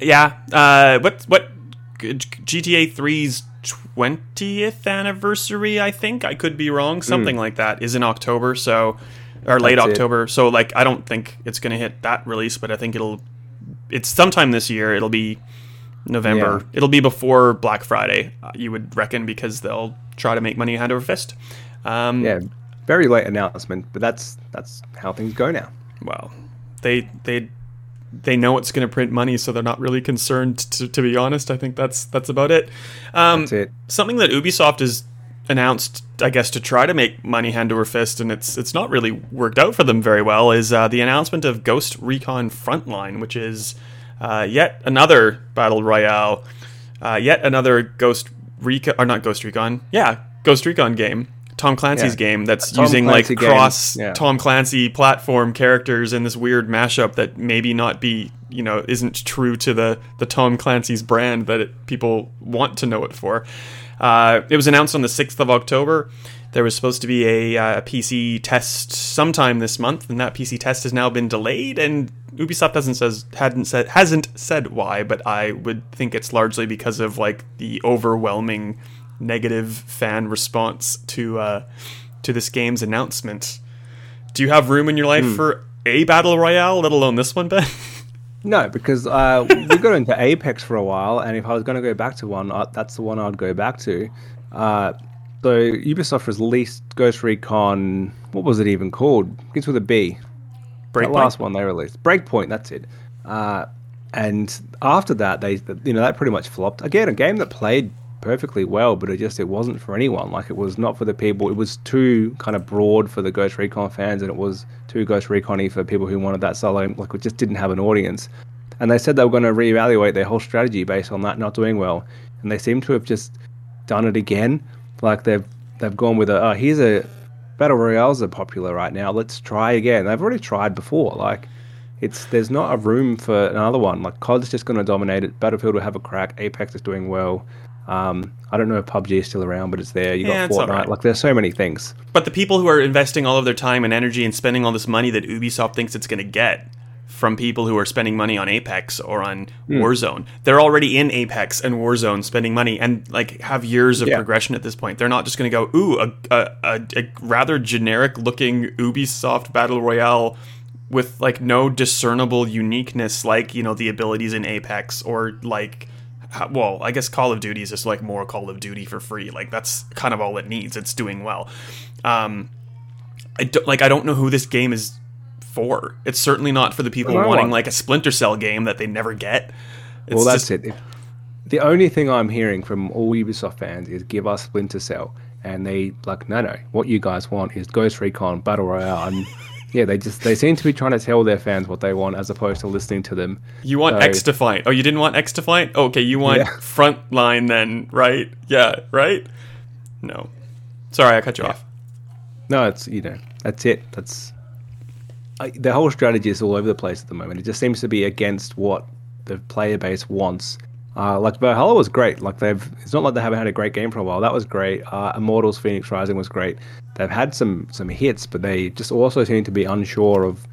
Yeah. Uh, what what GTA 3's twentieth anniversary? I think I could be wrong. Something like that is in October. So or late That's it. October. So like I don't think it's going to hit that release, but I think it'll. It's sometime this year. It'll be November. Yeah. It'll be before Black Friday. Uh, you would reckon because they'll try to make money hand over fist. Um, Yeah, very late announcement, but that's that's how things go now. well, they they they know it's going to print money, so they're not really concerned. To, to be honest, I think that's that's about it. Um, That's it. Something that Ubisoft has announced, I guess, to try to make money hand over fist, and it's it's not really worked out for them very well. Is uh, the announcement of Ghost Recon Frontline, which is uh, yet another battle royale, uh, yet another Ghost Recon or not Ghost Recon, yeah, Ghost Recon game. Tom Clancy's Yeah. game that's Tom using Clancy like cross yeah. Tom Clancy platform characters in this weird mashup that maybe not be you know isn't true to the the Tom Clancy's brand that it, people want to know it for. Uh, it was announced on the sixth of October. There was supposed to be a uh, PC test sometime this month, and that PC test has now been delayed. And Ubisoft hasn't says hadn't said hasn't said why, but I would think it's largely because of like the overwhelming negative fan response to uh, to this game's announcement. Do you have room in your life for a battle royale, let alone this one, Ben? No, because uh, we got into Apex for a while, and if I was going to go back to one, uh, that's the one I'd go back to. Uh, so Ubisoft released Ghost Recon. What was it even called? Begins with a B. That last one they released, Breakpoint. That's it. Uh, and after that, they you know that pretty much flopped. Again, a game that played perfectly well, but it just it wasn't for anyone. Like it was not for the people. It was too kind of broad for the Ghost Recon fans, and it was too Ghost Recon-y for people who wanted that solo. Like it just didn't have an audience. And they said they were going to reevaluate their whole strategy based on that not doing well. And they seem to have just done it again. Like they've they've gone with a oh here's a battle royales are popular right now. Let's try again. They've already tried before. Like it's there's not a room for another one. Like COD's just going to dominate it. Battlefield will have a crack. Apex is doing well. Um, I don't know if PUBG is still around, but it's there. You Yeah, got Fortnite. alright. Like there's so many things. But the people who are investing all of their time and energy and spending all this money that Ubisoft thinks it's going to get from people who are spending money on Apex or on Hmm. Warzone, they're already in Apex and Warzone spending money and like have years of Yeah. progression at this point. They're not just going to go, ooh, a, a, a, a rather generic looking Ubisoft battle royale with like no discernible uniqueness, like you know the abilities in Apex or like. Well, I guess Call of Duty is just like more Call of Duty for free. Like that's kind of all it needs. It's doing well. Um, I don't like. I don't know who this game is for. It's certainly not for the people No wanting one. like a Splinter Cell game that they never get. It's well, that's just- it. If, the only thing I'm hearing from all Ubisoft fans is give us Splinter Cell, and they like no, no. What you guys want is Ghost Recon Battle Royale, and yeah, they just they seem to be trying to tell their fans what they want as opposed to listening to them. You want So- X fight? Oh, you didn't want XDefiant? Oh, okay, you want Yeah. Frontline then, right? Yeah, right. No, sorry, I cut you off. No, it's you know that's it. That's I, the whole strategy is all over the place at the moment. It just seems to be against what the player base wants, Uh, like Valhalla was great. Like they've, it's not like they haven't had a great game for a while. That was great. Uh, Immortals: Fenyx Rising was great. They've had some some hits, but they just also seem to be unsure of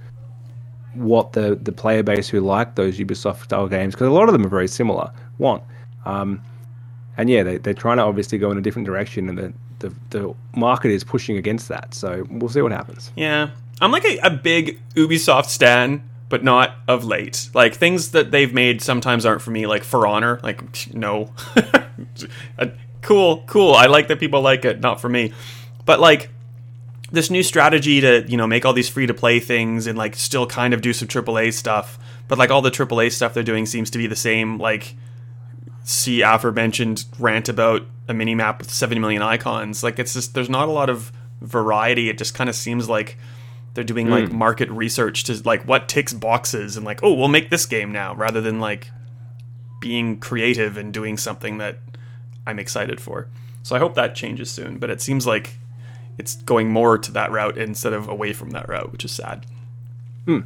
what the the player base who like those Ubisoft style games, because a lot of them are very similar, want. Um, and yeah, they they're trying to obviously go in a different direction, and the the, the market is pushing against that. So we'll see what happens. Yeah, I'm like a, a big Ubisoft stan, but not of late. Like things that they've made sometimes aren't for me. Like For Honor, like no, cool, cool. I like that people like it, not for me. But like this new strategy to you know make all these free to play things and like still kind of do some AAA stuff, but like all the AAA stuff they're doing seems to be the same. Like see aforementioned rant about a mini map with 70 million icons. Like it's just there's not a lot of variety. It just kind of seems like they're doing like hmm. market research to like what ticks boxes and like oh we'll make this game now rather than like being creative and doing something that I'm excited for. So I hope that changes soon. But it seems like it's going more to that route instead of away from that route, which is sad. Hmm.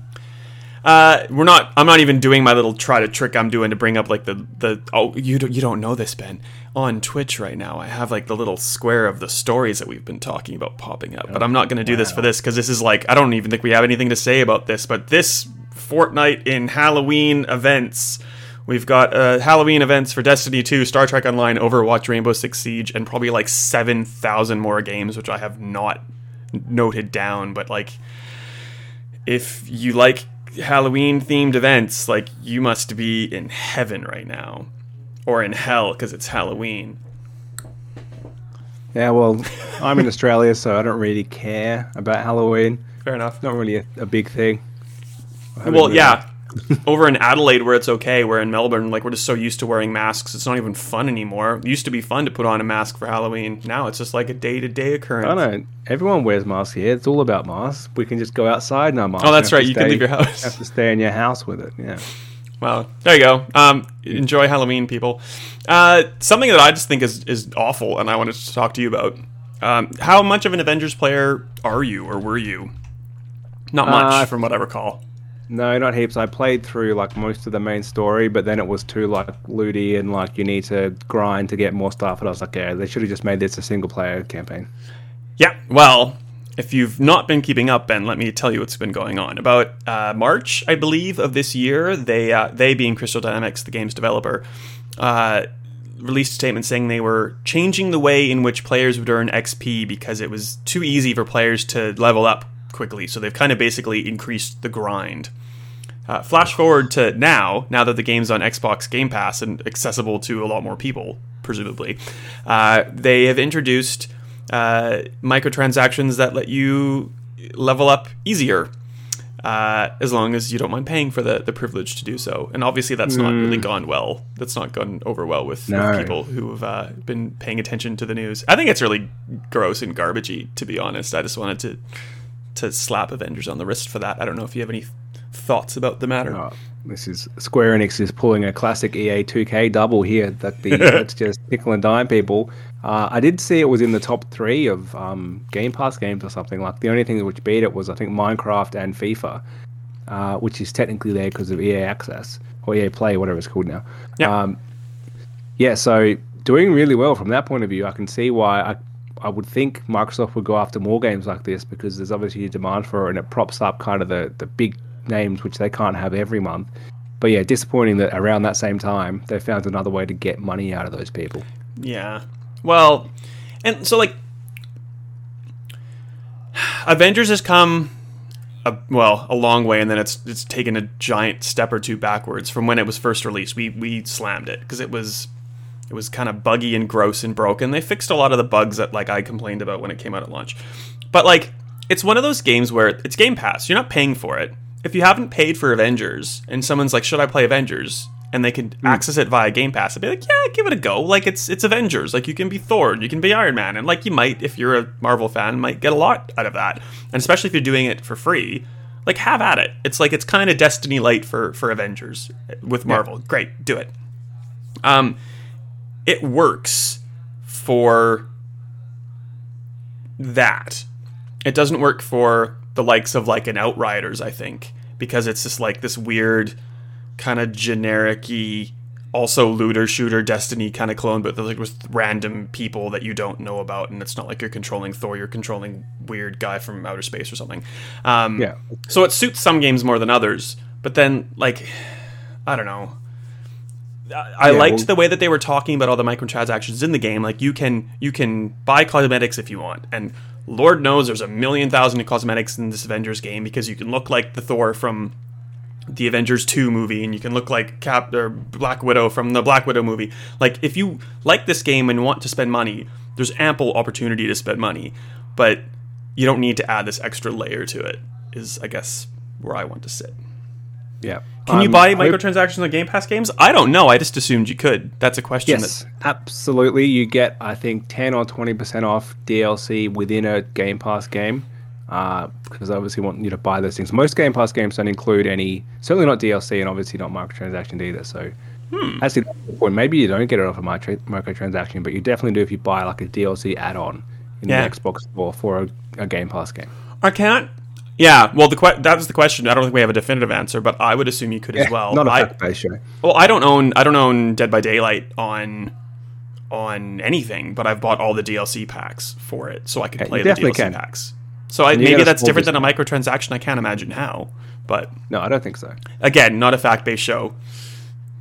Uh, we're not. I'm not even doing my little try to trick I'm doing to bring up like the the. Oh, you don't you don't know this, Ben. On Twitch right now, I have like the little square of the stories that we've been talking about popping up. But I'm not going to do this for this because this is like I don't even think we have anything to say about this. But this fortnight in Halloween events, we've got uh, Halloween events for Destiny 2, Star Trek Online, Overwatch, Rainbow Six Siege, and probably like seven thousand more games, which I have not noted down. But like if you like Halloween themed events, like you must be in heaven right now, or in hell because it's Halloween. Yeah, well, I'm in Australia, so I don't really care about Halloween. Fair enough. Not really a, a big thing. Well, yeah. Over in Adelaide, where it's okay, where in Melbourne, like we're just so used to wearing masks, it's not even fun anymore. It used to be fun to put on a mask for Halloween. Now it's just like a day to day occurrence. I don't know. Everyone wears masks here. It's all about masks. We can just go outside our masks. Oh, that's have right. You can stay- leave your house. You Have to stay in your house with it. Yeah. Well, there you go. Um, enjoy Halloween, people. Uh, something that I just think is is awful, and I wanted to talk to you about. Um, how much of an Avengers player are you, or were you? Not much, Uh, from what I recall. No, not heaps. I played through like most of the main story, but then it was too like looty and like you need to grind to get more stuff. And I was like, yeah, they should have just made this a single player campaign. Yeah. Well, if you've not been keeping up, Ben, let me tell you what's been going on. About uh, March, I believe, of this year, they uh, they being Crystal Dynamics, the game's developer, uh, released a statement saying they were changing the way in which players would earn XP because it was too easy for players to level up quickly. So they've kind of basically increased the grind. Uh, flash forward to now, now that the game's on Xbox Game Pass and accessible to a lot more people, presumably, uh, they have introduced uh, microtransactions that let you level up easier, uh, as long as you don't mind paying for the, the privilege to do so. And obviously, that's not really gone well. That's not gone over well with, with people who have uh, been paying attention to the news. I think it's really gross and garbagey, to be honest. I just wanted to to slap Avengers on the wrist for that. I don't know if you have any thoughts about the matter. Oh, this is Square Enix is pulling a classic EA 2K double here. That the let's just nickel and dime people. Uh, I did see it was in the top three of um, Game Pass games or something. Like the only thing which beat it was I think Minecraft and FIFA, uh, which is technically there because of EA Access or EA Play, whatever it's called now. Yeah. Um, yeah, so doing really well from that point of view. I can see why I, I would think Microsoft would go after more games like this because there's obviously a demand for it and it props up kind of the, the big names which they can't have every month. But yeah, disappointing that around that same time they found another way to get money out of those people. Yeah. Well, and so like Avengers has come a, well a long way, and then it's it's taken a giant step or two backwards from when it was first released. We we slammed it because it was it was kind of buggy and gross and broken. They fixed a lot of the bugs that like I complained about when it came out at launch, but like it's one of those games where it's Game Pass. You're not paying for it. If you haven't paid for Avengers, and someone's like, "Should I play Avengers?" and they can access it via Game Pass, I'd be like, "Yeah, give it a go." Like it's it's Avengers. Like you can be Thor, you can be Iron Man, and like you might, if you're a Marvel fan, might get a lot out of that. And especially if you're doing it for free, like have at it. It's like it's kind of Destiny Light for for Avengers with Marvel. Great, do it. Um, it works for that. It doesn't work for the likes of like an Outriders, I think, because it's just like this weird kind of generic also looter shooter Destiny kind of clone, but like with random people that you don't know about, and it's not like you're controlling Thor, you're controlling weird guy from outer space or something. Um, Yeah. So it suits some games more than others, but then like I don't know. I Yeah, liked well- the way that they were talking about all the microtransactions in the game. Like you can you can buy cosmetics if you want, and Lord knows there's a million thousand cosmetics in this Avengers game because you can look like the Thor from the Avengers 2 movie and you can look like Cap or Black Widow from the Black Widow movie. Like if you like this game and want to spend money, there's ample opportunity to spend money, but you don't need to add this extra layer to it. Is I guess where I want to sit. Yeah. Can you Um, buy I hope- microtransactions on Game Pass games? I don't know. I just assumed you could. That's a question. Yes, absolutely. You get, I think, 10 or 20% off DLC within a Game Pass game. Uh, because I obviously want you to buy those things. Most Game Pass games don't include any, certainly not DLC and obviously not microtransactions either. So, Hmm. actually, point. maybe you don't get it off a micro- microtransaction, but you definitely do if you buy like a DLC add on in Yeah. the Xbox Store for a, a Game Pass game. I can't. Yeah, well, the que- that was the question. I don't think we have a definitive answer, but I would assume you could as well. not a I, fact based show. Well, I don't own I don't own Dead by Daylight on on anything, but I've bought all the DLC packs for it, so I could Yeah, play the DLC can. packs. So I, maybe that's different than a microtransaction. I can't imagine how, but No, I don't think so. again, not a fact based show.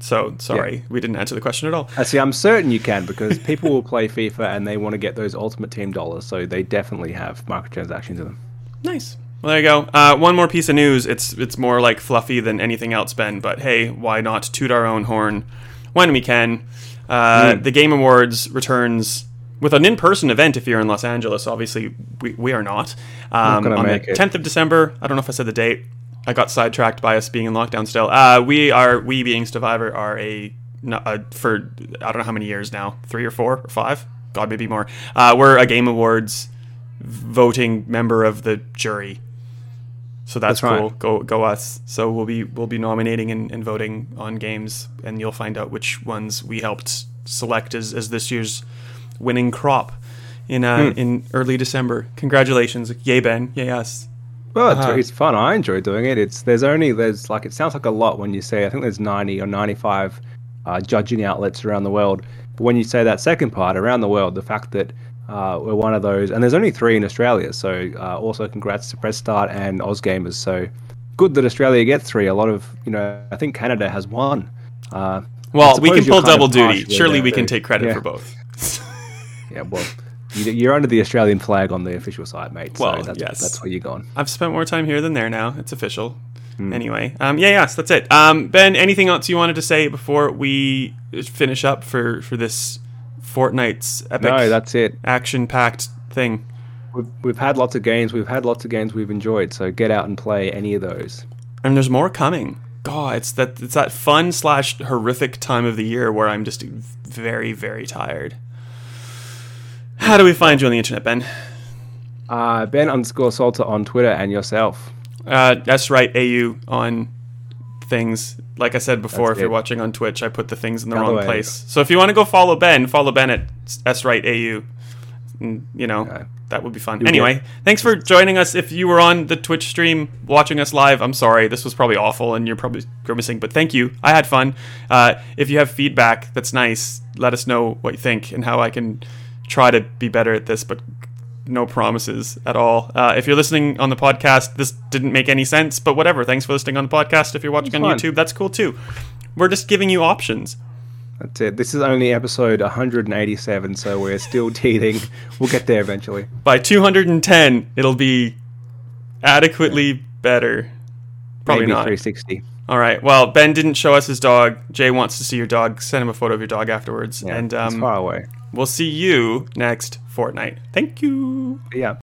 So sorry, we didn't answer the question at all. Uh, Actually, I'm certain you can because people will play FIFA and they want to get those Ultimate Team dollars, so they definitely have microtransactions in them. Nice. Well, there you go. Uh, one more piece of news. It's it's more like fluffy than anything else, Ben. But hey, why not toot our own horn when we can? Uh, Hmm. The Game Awards returns with an in-person event. If you're in Los Angeles, obviously we, we are not. Um, on the it. 10th of December. I don't know if I said the date. I got sidetracked by us being in lockdown still. Uh, we are we being Stevivor are a, uh for I don't know how many years now, three or four or five. God, maybe more. Uh, we're a Game Awards voting member of the jury. So that's, That's right. cool. Go go us. So we'll be we'll be nominating and, and voting on games, and you'll find out which ones we helped select as, as this year's winning crop in uh, in early December. Congratulations, yay Ben, yay us. Well, it's, Uh-huh. it's fun. I enjoy doing it. It's there's only there's like it sounds like a lot when you say I think there's 90 or 95 uh, judging outlets around the world. But when you say that second part around the world, the fact that uh, we're one of those, and there's only three in Australia. So uh, also congrats to Press Start and Oz Gamers. So good that Australia gets three. A lot of you know I think Canada has one. Uh, Well, we can pull double duty. Surely there we can take credit Yeah. for both. Yeah, well, you- you're under the Australian flag on the official side, mate. So Well, that's, yes. that's where you're going. I've spent more time here than there now. It's official. Hmm. Anyway, um, yeah, yes, that's it. Um, ben, anything else you wanted to say before we finish up for for this fortnight's epic No, that's it. action-packed thing? We've, we've had lots of games. We've had lots of games we've enjoyed. So get out and play any of those. and there's more coming. God, it's that it's that fun slash horrific time of the year where I'm just very very tired. How do we find you on the internet, Ben? Uh, ben underscore Salter on Twitter and yourself. Uh, that's right, AU on things. Like I said before, if you're watching on Twitch, I put the things in the Other wrong way. place. So if you want to go follow Ben, follow Ben at S right AU. And, you know, that would be fun. You'll anyway, get- thanks for joining us. If you were on the Twitch stream watching us live, I'm sorry. This was probably awful and you're probably grimacing, but thank you. I had fun. Uh, if you have feedback that's nice, let us know what you think and how I can try to be better at this, but no promises at all. Uh, if you're listening on the podcast, this didn't make any sense, but whatever. Thanks for listening on the podcast. If you're watching on. YouTube, that's cool too. We're just giving you options. That's it. This is only episode 187, so we're still teething. We'll get there eventually. By 210, it'll be adequately better. Probably Maybe not. 360. All right. Well, Ben didn't show us his dog. Jay wants to see your dog. Send him a photo of your dog afterwards. Yeah, and it's um, far away. We'll see you next fortnight. Thank you. Yeah.